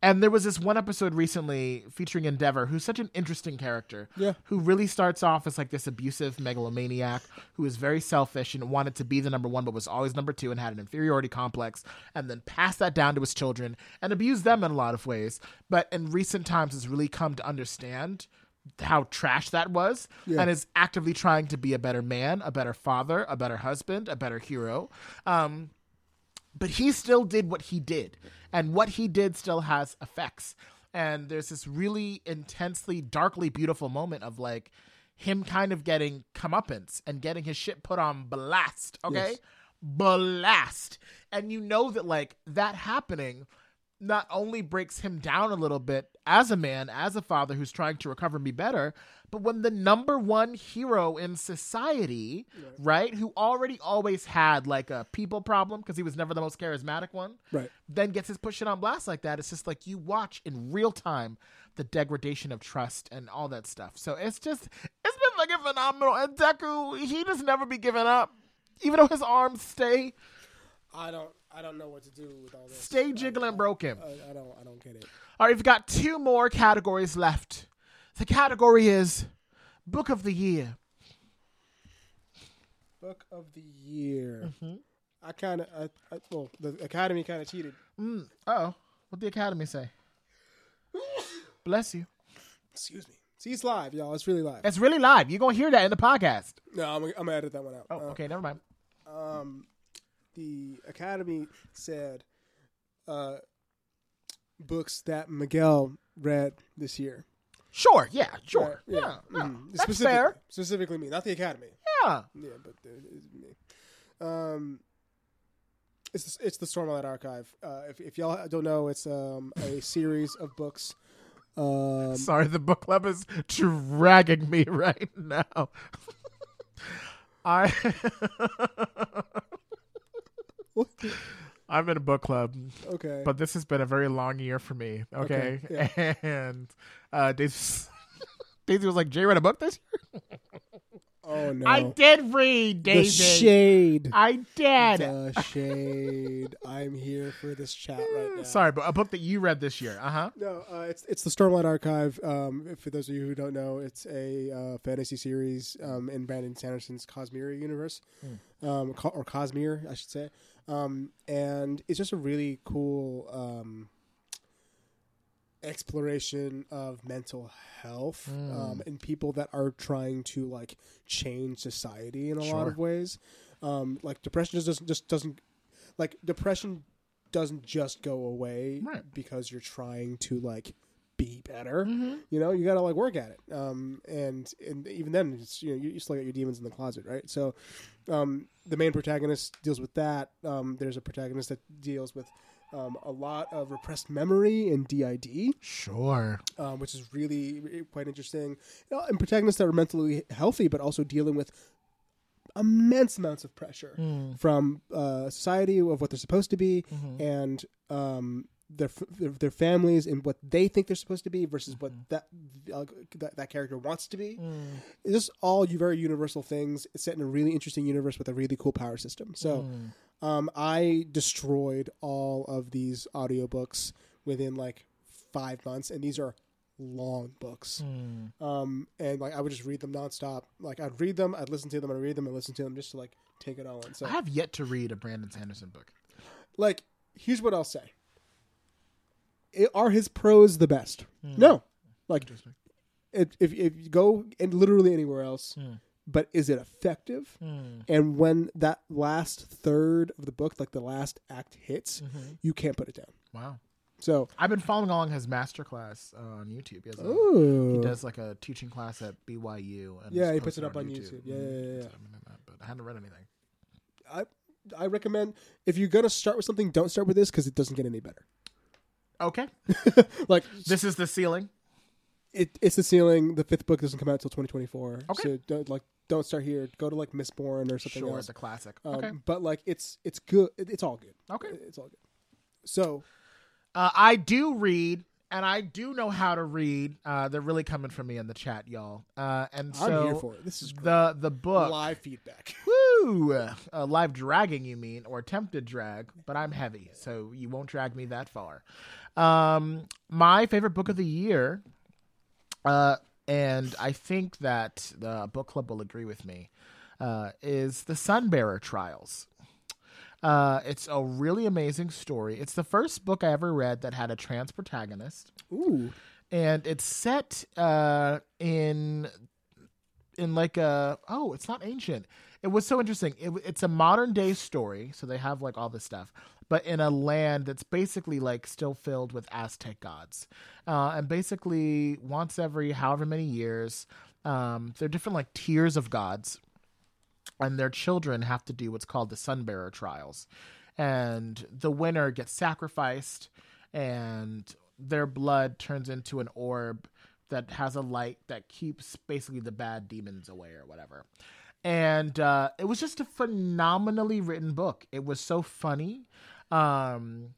and there was this one episode recently featuring Endeavor, who's such an interesting character. Yeah. Who really starts off as like this abusive megalomaniac who is very selfish and wanted to be the number one, but was always number two and had an inferiority complex, and then passed that down to his children and abused them in a lot of ways. But in recent times has really come to understand how trash that was Yeah. and is actively trying to be a better man, a better father, a better husband, a better hero. Um, but he still did what he did and what he did still has effects. And there's this really intensely darkly beautiful moment of like him kind of getting comeuppance and getting his shit put on blast okay? Yes. blast. And you know that like that happening not only breaks him down a little bit as a man, as a father who's trying to recover and be better, but when the number one hero in society, right, who already always had like a people problem because he was never the most charismatic one, Right. then gets his push it on blast like that. It's just like you watch in real time the degradation of trust and all that stuff. So it's just, it's been fucking phenomenal. And Deku, he just never be giving up. Even though his arms stay I don't. I don't know what to do with all this. stay jiggling broken. I, I don't. I don't get it. All right, we've got two more categories left. The category is Book of the Year. Book of the year. I kind of. Well, the Academy kind of cheated. Mm, oh, what did the Academy say? *laughs* Bless you. Excuse me. See, it's live, y'all. It's really live. It's really live. You're gonna hear that in the podcast. No, I'm, I'm gonna edit that one out. Oh, Uh, okay, never mind. um, the Academy said uh, books that Miguel read this year. Sure, yeah, sure, Right, yeah, yeah. mhm. that's specifically, fair. Specifically me, not the Academy. Yeah, Yeah, but it's me. Um, it's the, it's the Stormlight Archive. Uh, if, if y'all don't know, it's um, a series of books. Um, *laughs* sorry, the book club is dragging me right now. *laughs* I *laughs* I'm in a book club, Okay. but this has been a very long year for me. Okay, Okay, and uh, Daisy, *laughs* Daisy was like, "Jay read a book this year." oh no. I did read the Daisy. shade. I did. The shade. I'm here for this chat right *laughs* now. Sorry, but a book that you read this year. Uh huh. No, uh, it's it's the Stormlight Archive. Um, for those of you who don't know, it's a uh, fantasy series um, in Brandon Sanderson's Cosmere universe, um, or Cosmere, I should say. Um, and it's just a really cool um, exploration of mental health um, and people that are trying to like change society in a lot of ways. Um, like depression just doesn't just doesn't like depression doesn't just go away Right. because you're trying to like be better. Mm-hmm. You know, you got to like work at it. Um, and and even then, it's you know you, you still got your demons in the closet, right? So, um, the main protagonist deals with that. Um, there's a protagonist that deals with um, a lot of repressed memory and DID, Sure. um, which is really, really quite interesting. You know, and protagonists that are mentally healthy, but also dealing with immense amounts of pressure from uh, society of what they're supposed to be and um, their, their their families and what they think they're supposed to be versus what that, uh, that that character wants to be. It's just all you very universal things set in a really interesting universe with a really cool power system. So um, I destroyed all of these audiobooks within like five months, and these are long books. Um, and like I would just read them nonstop. Like I'd read them, I'd listen to them, I'd read them, and listen to them just to like take it all in. So I have yet to read a Brandon Sanderson book. like here's what I'll say. Are his prose the best? No. Like if, if if you go and literally anywhere else, Hmm. but is it effective? And when that last third of the book, like the last act hits, Mm-hmm. you can't put it down. Wow. So, I've been following along his masterclass uh, on YouTube. He, has a, he does like a teaching class at BYU. And Yeah, he puts it up on YouTube. Yeah, Mhm. yeah, yeah, So. I that, but I haven't read anything. I I recommend if you're gonna start with something, don't start with this because it doesn't get any better. Okay. *laughs* Like This is the ceiling. it, it's the ceiling. The fifth book doesn't come out until 2024. Okay. So don't like don't start here. Go to like Mistborn or something Sure, else. the classic. Um, okay. But like it's it's good. It- It's all good. Okay. It's all good. So Uh, I do read, and I do know how to read. Uh, they're really coming from me in the chat, y'all. Uh, and so I'm here for it. This is great. the the book. live feedback. *laughs* Woo! Uh, live dragging, you mean, or attempted drag, but I'm heavy, so you won't drag me that far. Um, my favorite book of the year, uh, and I think that the book club will agree with me, uh, is The Sunbearer Trials. Uh, it's a really amazing story. It's the first book I ever read that had a trans protagonist. Ooh. and it's set uh in in like a oh it's not ancient. It was so interesting. It, it's a modern day story so they have like all this stuff but in a land that's basically like still filled with aztec gods. Uh, and basically once every however many years um, there are different like tiers of gods and their children have to do what's called the sunbearer trials. And the winner gets sacrificed and their blood turns into an orb that has a light that keeps basically the bad demons away or whatever. And uh, it was just a phenomenally written book. It was so funny. Um,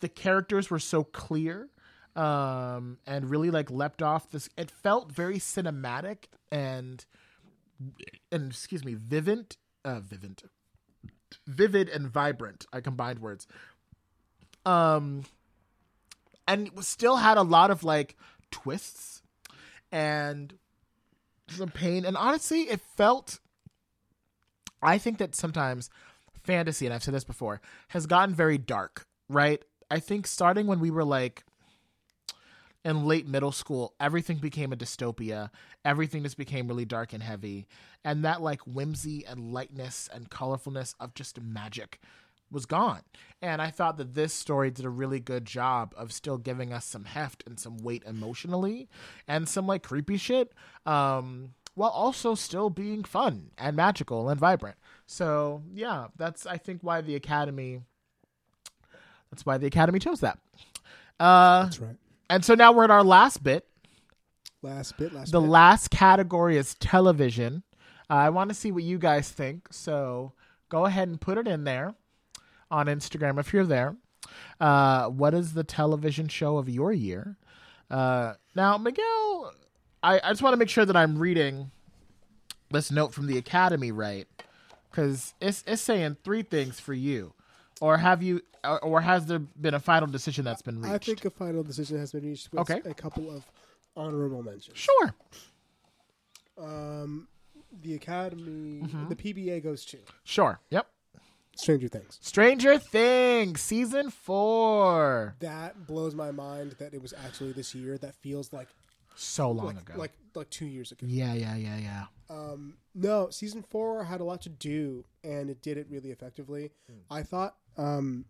the characters were so clear um, and really like leapt off this it felt very cinematic and and excuse me, vivint, uh, vivint, vivid and vibrant. I combined words. Um, and still had a lot of like twists and some pain. And honestly, it felt. I think that sometimes fantasy, and I've said this before, has gotten very dark. Right? I think starting when we were like in late middle school, everything became a dystopia. Everything just became really dark and heavy. And that like whimsy and lightness and colorfulness of just magic was gone. And I thought that this story did a really good job of still giving us some heft and some weight emotionally and some like creepy shit. Um while also still being fun and magical and vibrant. So yeah, that's I think why the Academy that's why the Academy chose that. Uh That's right. And so now we're at our last bit. Last bit. Last The bit. last category is television. Uh, I want to see what you guys think. So go ahead and put it in there on Instagram if you're there. Uh, what is the television show of your year? Uh, now, Miguel, I, I just want to make sure that I'm reading this note from the Academy right, because it's it's saying three things for you, or have you, or, has there been a final decision that's been reached? I think a final decision has been reached with Okay. a couple of honorable mentions. sure. Um, the Academy, Mm-hmm. the PBA goes to Sure. Yep. Stranger Things. Stranger Things season four. That blows my mind that it was actually this year. That feels like So long like, ago. like like two years ago. yeah, yeah, yeah, yeah. Um, no, season four had a lot to do, and it did it really effectively. I thought um,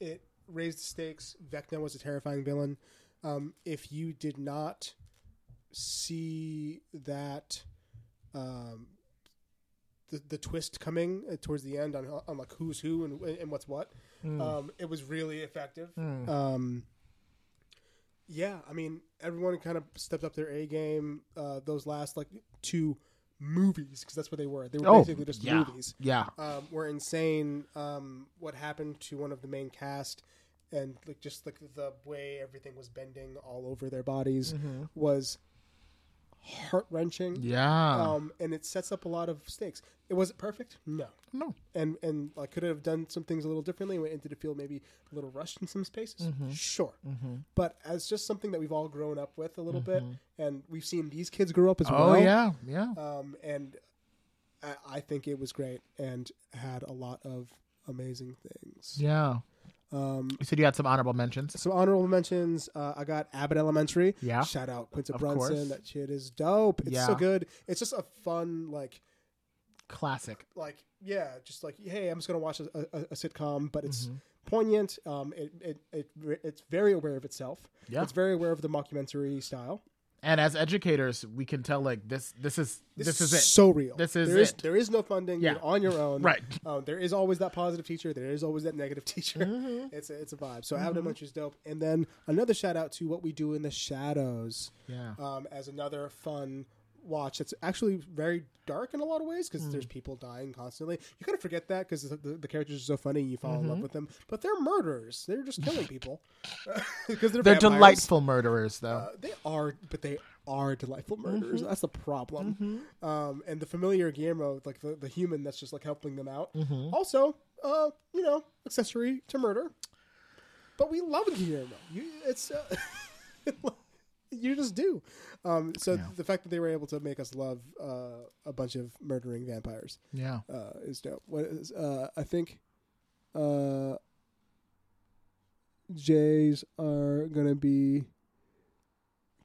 it raised the stakes. Vecna was a terrifying villain. Um, if you did not see that, um, the the twist coming uh, towards the end on on like who's who and and what's what, um, it was really effective. Um, yeah, I mean, everyone kind of stepped up their A game. Uh, those last like two movies, because that's what they were. They were Oh, basically just yeah. movies. Yeah. Um, were insane. Um, what happened to one of the main cast, and like just like the way everything was bending all over their bodies was heart wrenching. Yeah. Um, and it sets up a lot of stakes. It wasn't perfect, no, no. and and like could have done some things a little differently? And did it feel maybe a little rushed in some spaces? Mm-hmm. Sure, but as just something that we've all grown up with a little bit, and we've seen these kids grow up as Mm-hmm. Oh well. yeah, yeah. Um, and I, I think it was great and had a lot of amazing things. Yeah. Um, You said you had some honorable mentions. some honorable mentions. Uh, I got Abbott Elementary. Yeah. Shout out Quinta Of Brunson. course. That shit is dope. It's so good. It's just a fun like Classic. like yeah, just like hey, I'm just gonna watch a, a, a sitcom, but Mm-hmm. it's poignant. Um, it, it it it's very aware of itself. Yeah. It's very aware of the mockumentary style. And as educators, we can tell like this. This is this, is it. So real. This is There is it. there is no funding. Yeah. You're on your own. *laughs* Right. Um, there is always that positive teacher. There is always that negative *laughs* teacher. Mm-hmm. It's a, it's a vibe. So Abbott Elementary is dope. And then another shout out to what we do in the shadows. Yeah. Um, as another fun watch. It's actually very dark in a lot of ways because Mm. there's people dying constantly. You kind of forget that because the, the, the characters are so funny and you fall in Mm-hmm. love with them. But they're murderers. They're just killing *laughs* people *laughs* because they're They're delightful murderers, though. Uh, they are, but they are delightful Mm-hmm. murderers. That's the problem. Um, and the familiar Guillermo, like the, the human that's just like helping them out, Mm-hmm. also, uh, you know, accessory to murder. But we love Guillermo. You, it's uh, *laughs* you just do. Um, so Yeah. the fact that they were able to make us love uh, a bunch of murdering vampires yeah. uh, is dope. What is, uh, I think uh, J's are gonna be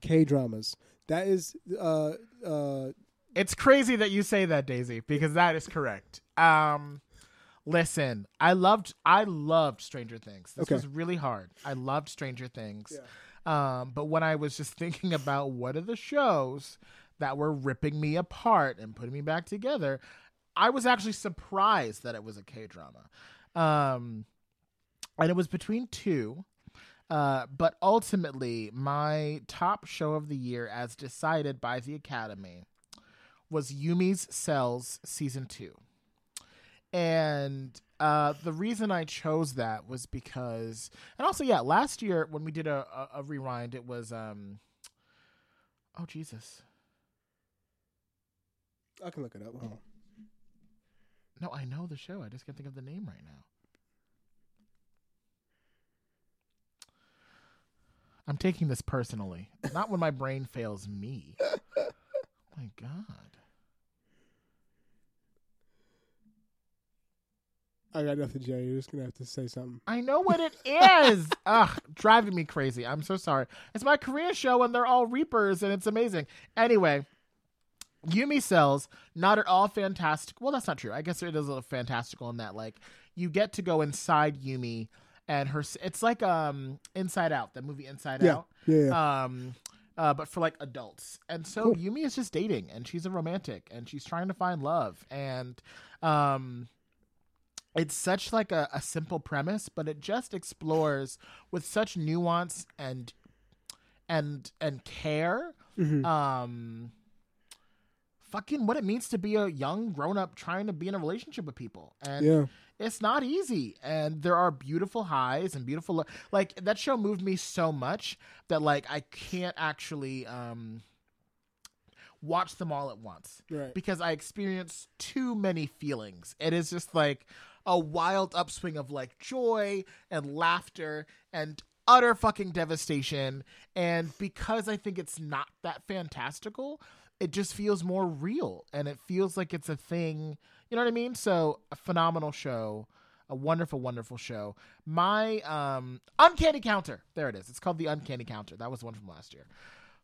K dramas. That is uh, uh, It's crazy that you say that, Daisy, because that is correct. Um, listen, I loved, I loved Stranger Things. This Okay. was really hard. I loved Stranger Things. Um, but when I was just *laughs* thinking about what are the shows that were ripping me apart and putting me back together, I was actually surprised that it was a K drama. Um, and it was between two. Uh, but ultimately, my top show of the year, as decided by the Academy, was Yumi's Cells season two. And uh, the reason I chose that was because, and also, yeah, last year when we did a, a, a rewind, it was, um, oh, Jesus. I can look it up. No, I know the show. I just can't think of the name right now. I'm taking this personally. Not when my brain fails me. Oh *laughs* my God. I got nothing, Jay. You're just gonna have to say something. I know what it is. *laughs* Ugh, driving me crazy. I'm so sorry. It's my Korean show and they're all Reapers and it's amazing. Anyway, Yumi cells, not at all fantastic. Well, that's not true. I guess it is a little fantastical in that, like, you get to go inside Yumi and her. It's like um Inside Out, the movie Inside Yeah, Out. yeah, yeah. Um, uh, but for like adults. And so Cool. Yumi is just dating and she's a romantic and she's trying to find love. And um, it's such like a, a simple premise, but it just explores with such nuance and and and care. Mhm. Um, fucking what it means to be a young grown up trying to be in a relationship with people. And yeah. it's not easy and there are beautiful highs and beautiful lo- like that show moved me so much that like i can't actually um watch them all at once Right. because i experience too many feelings it is just like a wild upswing of like joy and laughter and utter fucking devastation. And because i think it's not that fantastical it just feels more real. And it feels like it's a thing. You know what i mean? So a phenomenal show. A wonderful wonderful show. My um uncanny counter. There it is. It's called the uncanny counter. That was one from last year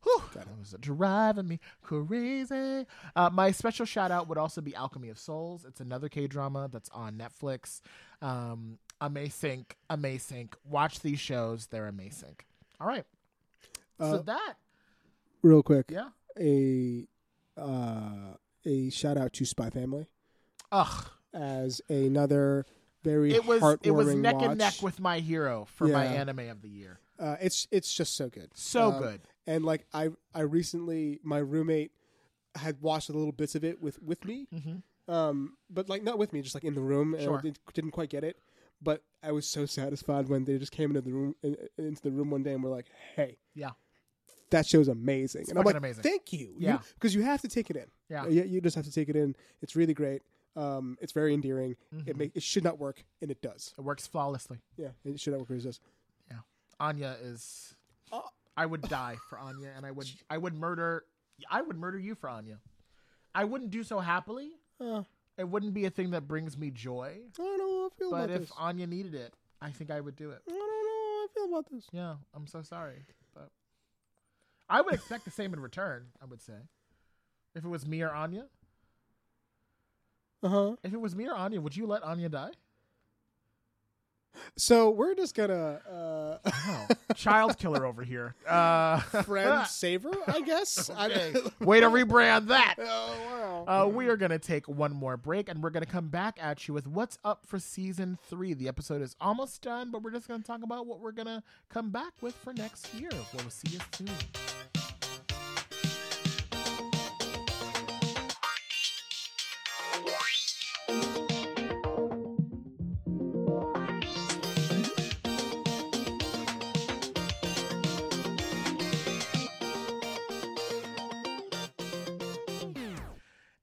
Whew, that was driving me crazy. Uh, my special shout out would also be Alchemy of Souls. It's another K drama that's on Netflix. Um, amazing, amazing. Watch these shows; they're amazing. All right, so Uh, that Real quick, yeah. a uh, a shout out to Spy Family Ugh, as another very it was it was neck watch. and neck with my hero for my anime of the year. Uh, it's it's just so good, So Um, good. And like I I recently my roommate had watched the little bits of it with with me, hmm um, but like not with me, just like in the room, and Sure. I didn't, quite get it. But I was so satisfied when they just came into the room in, into the room one day and were like, "Hey, Yeah. that show's amazing," It's and I'm like, amazing. "Thank you, Yeah. because you, have to take it in. Yeah. you, you just have to take it in. It's really great. Um, it's very endearing. Mhm. It make, it should not work, and it does. It works flawlessly. Yeah, it should not work, it does. Yeah, Anya is. Uh, I would die for Anya, and I would *laughs* I would murder. I would murder you for Anya. I wouldn't do so happily. Uh, It wouldn't be a thing that brings me joy. I don't know how I feel But about if this. Anya needed it, I think I would do it. I don't know how I feel about this. Yeah, I'm so sorry, but I would expect the same in return. I would say, if it was me or Anya, Uh huh. if it was me or Anya, would you let Anya die? So we're just gonna uh, Oh, *laughs* child killer over here. Uh, *laughs* friend saver, I guess. *laughs* Okay. I, Way to rebrand that. oh wow. Uh, we are to take one more break and we're to come back at you with what's up for season three. The episode is almost done, but we're just to talk about what we're to come back with for next year. We'll see you soon.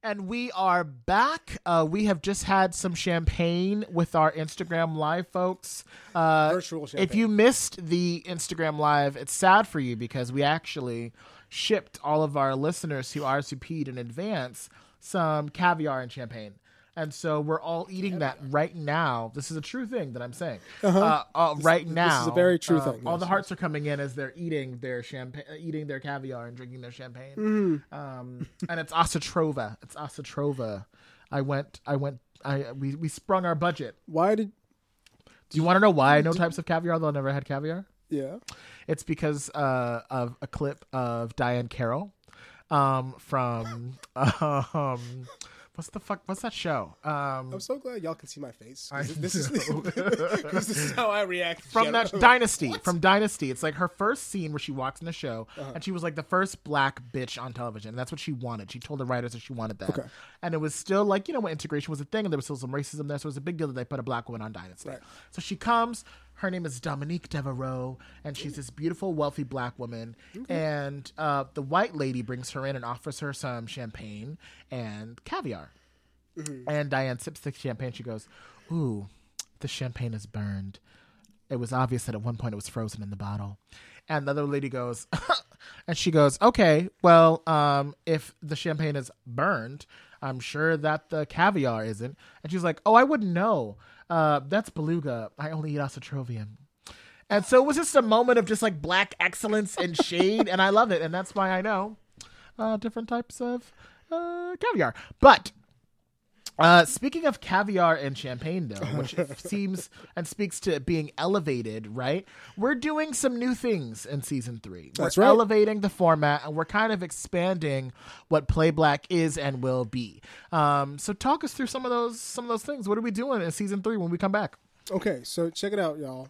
And we are back. Uh, we have just had some champagne with our Instagram live folks. Uh, Virtual If you missed the Instagram live, it's sad for you because we actually shipped all of our listeners who RSVP'd in advance some caviar and champagne. And so we're all eating that right now. This is a true thing that I'm saying. uh uh, right now, this is a very true uh, thing, All yes, the hearts are coming in as they're eating their champagne, eating their caviar and drinking their champagne. Mm-hmm. Um, and it's Asatrova. It's Asatrova. I went. I went. I we we sprung our budget. Why did? Do you want to know why I know types of caviar though I never had caviar? Yeah. It's because uh, of a clip of Diane Carroll um, from *laughs* um, what's the fuck? What's that show? Um, I'm so glad y'all can see my face. I This is *laughs* this is how I react. from that. Dynasty. From Dynasty, it's like her first scene where she walks in the show, Uh-huh. and she was like the first black bitch on television. And that's what she wanted. She told the writers that she wanted that. Okay. And it was still like you know when integration was a thing, and there was still some racism there, so it was a big deal that they put a black woman on Dynasty. Right. So she comes. Her name is Dominique Deveraux, and she's this beautiful, wealthy black woman. And uh, the white lady brings her in and offers her some champagne and caviar. And Diane sips the champagne. She goes, "Ooh, the champagne is burned." It was obvious that at one point it was frozen in the bottle. And the other lady goes, *laughs* and she goes, "Okay, well, um, if the champagne is burned, I'm sure that the caviar isn't." And she's like, "Oh, I wouldn't know. Uh, that's beluga. I only eat ostrovian." And so it was just a moment of just like black excellence and *laughs* shade, and I love it, and that's why I know uh, different types of uh, caviar. But uh, speaking of caviar and champagne, though, *laughs* which seems and speaks to being elevated, right? We're doing some new things in season three. That's we're right. elevating the format, and we're kind of expanding what Play Black is and will be. Um, so, talk us through some of those some of those things. What are we doing in season three when we come back? Okay, so check it out, y'all.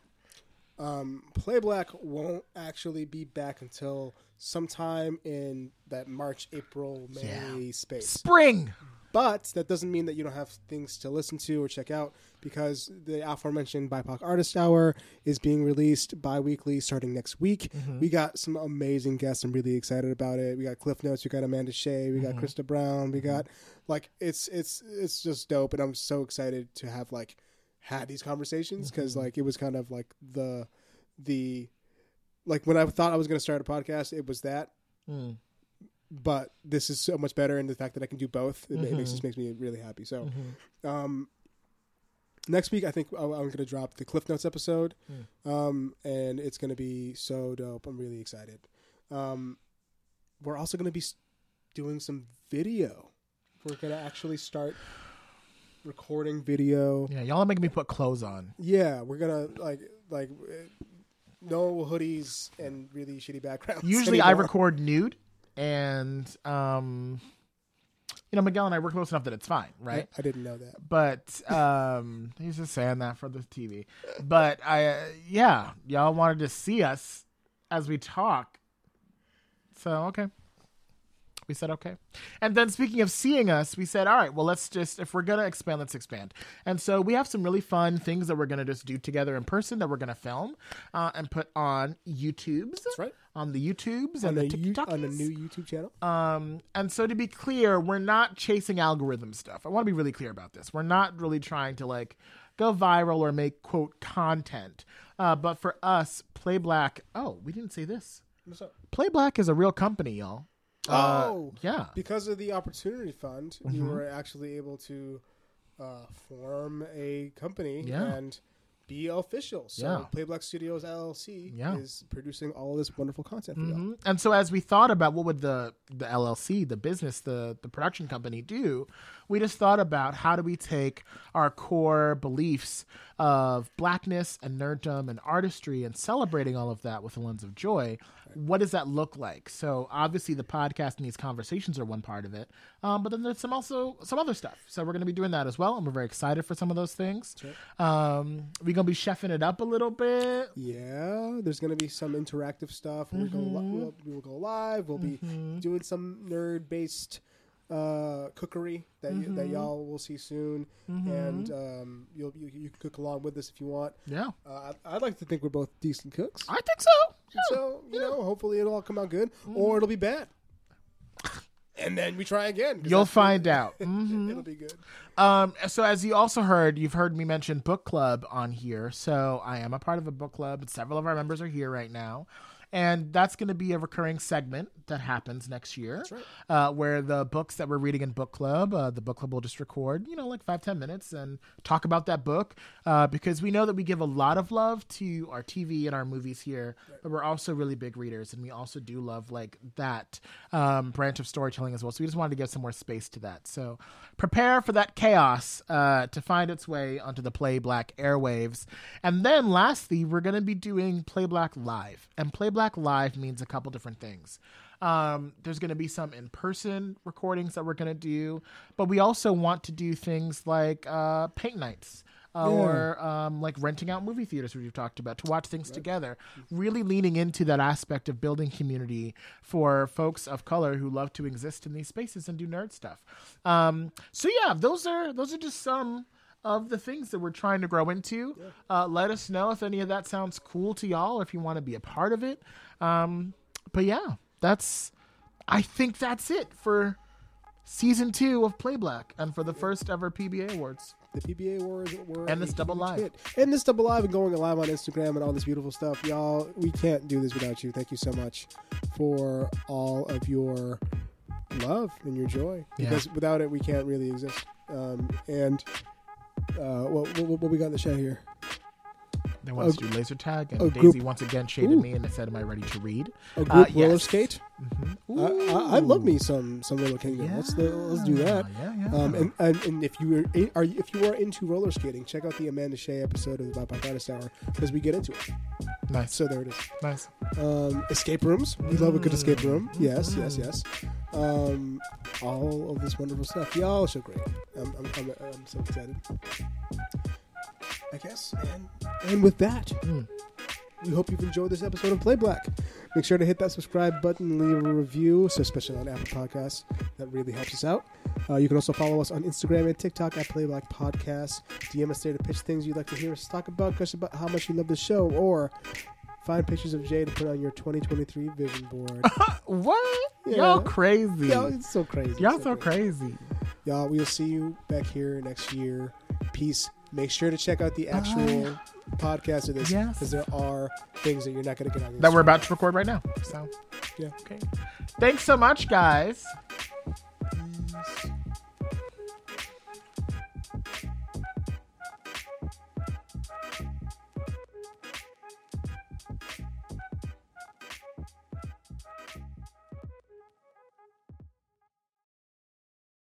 Um, Play Black won't actually be back until sometime in that March, April, May Yeah. space. Spring. But that doesn't mean that you don't have things to listen to or check out because the aforementioned BIPOC Artist Hour is being released bi weekly starting next week. Mm-hmm. We got some amazing guests. I'm really excited about it. We got Cliff Notes, we got Amanda Shea, we got Mm-hmm. Krista Brown, we got like it's it's it's just dope and I'm so excited to have like had these conversations because Mm-hmm. like it was kind of like the the like when I thought I was going to start a podcast, it was that Mm. But this is so much better and the fact that I can do both it, it makes just makes me really happy. So Mm-hmm. um next week I think I- I'm going to drop the Cliff Notes episode. Hmm. Um and it's going to be so dope. I'm really excited. Um we're also going to be doing some video. We're going to actually start recording video. Yeah, y'all are making me put clothes on. Yeah, we're going to like like uh, no hoodies and really shitty backgrounds. Usually I record nude, and um, you know Miguel and I work close enough that it's fine, right? I, I didn't know that. But um, *laughs* he's just saying that for the TV. But I, uh, yeah, y'all wanted to see us as we talk, so okay. We said okay. And then speaking of seeing us, we said, all right, well, let's just, if we're going to expand, let's expand. And so we have some really fun things that we're going to just do together in person that we're going to film uh, and put on YouTubes. That's right. On the YouTubes On and the you, TikToks. on a new YouTube channel. Um, and so to be clear, we're not chasing algorithm stuff. I want to be really clear about this. We're not really trying to like go viral or make quote content. Uh, but for us, Play Black. Oh, we didn't say this. What's up? Play Black is a real company, y'all. Uh, Oh. yeah. Because of the Opportunity Fund, you Mhm. were actually able to uh, form a company Yeah. and be official. So Yeah. Play Black Studios LLC Yeah. is producing all of this wonderful content for y'all. hmm And so as we thought about what would the the LLC, the business, the the production company do, we just thought about how do we take our core beliefs of blackness and nerddom and artistry and celebrating all of that with a lens of joy. What does that look like? So obviously the podcast and these conversations are one part of it, um, but then there's some also some other stuff. So we're going to be doing that as well, and we're very excited for some of those things. Um, we're gonna be chefing it up a little bit. Yeah, there's to be some interactive stuff. We're gonna li- we'll, we will go live. We'll be doing some nerd based uh, cookery that y- that y'all will see soon, and um, you'll you, you can cook along with us if you want. Yeah, Uh, I- I'd like to think we're both decent cooks. I think so. Yeah. So you know, hopefully it'll all come out good, or it'll be bad. And then we try again. You'll find out. *laughs* Mhm. It'll be good. Um, so as you also heard, you've heard me mention book club on here. So I am a part of a book club. Several of our members are here right now. And that's going to be a recurring segment that happens next year, right. uh, where the books that we're reading in book club, uh, the book club will just record, you know, like five ten minutes and talk about that book, uh, because we know that we give a lot of love to our TV and our movies here, but we're also really big readers, and we also do love like that um, branch of storytelling as well. So we just wanted to give some more space to that. So prepare for that chaos uh, to find its way onto the Play Black airwaves, and then lastly, we're going to be doing Play Black live, and Play Black live means a couple different things. Um, there's going to be some in person recordings that we're going to do, but we also want to do things like uh, paint nights. Uh, Yeah. Or um, like renting out movie theaters, which we've talked about, to watch things together. Really leaning into that aspect of building community for folks of color who love to exist in these spaces and do nerd stuff. Um, so yeah, those are those are just some of the things that we're trying to grow into. Uh, let us know if any of that sounds cool to y'all, if you want to be a part of it. Um, but yeah, that's I think that's it for season two of Play Black and for the first ever PBA awards. The PBA wars were And this double live. hit. and this double live and going live on Instagram and all this beautiful stuff, y'all. We can't do this without you. Thank you so much for all of your love and your joy. Yeah. Because without it, we can't really exist. Um, and uh, what, what, what we got in the show here? They want A- to do laser tag, and Daisy group- once again shaded Ooh. me and they said, "Am I ready to read?" A Uh, group roller skate. Mm-hmm. I, I, I love me some some Little Kingdom. Let's let's do that. Yeah, yeah. Um, and, and and if you are, are if you are into roller skating, check out the Amanda Shea episode of the Artist Hour because we get into it. nice, So there it is. nice. Um, escape rooms. We love a good escape room. Yes, yes, Mm. yes. Um, all of this wonderful stuff. Y'all are so great. I'm, I'm, I'm, I'm so excited. I guess. And, and with that, Mm. we hope you've enjoyed this episode of Play Black. Make sure to hit that subscribe button, leave a review, so especially on Apple Podcasts. That really helps us out. Uh, you can also follow us on Instagram and TikTok at Play Black Podcast. DM us there to pitch things you'd like to hear us talk about, gush about how much you love the show, or find pictures of Jay to put on your 2023 vision board. *laughs* What? Yeah. Y'all crazy. Y'all, it's so crazy. Y'all It's so crazy. Y'all, we'll see you back here next year. Peace make sure to check out the actual uh, podcast of this because yes. there are things that you're not going to get on that we're about to record right now. So, yeah. Okay. Thanks so much, guys. Peace.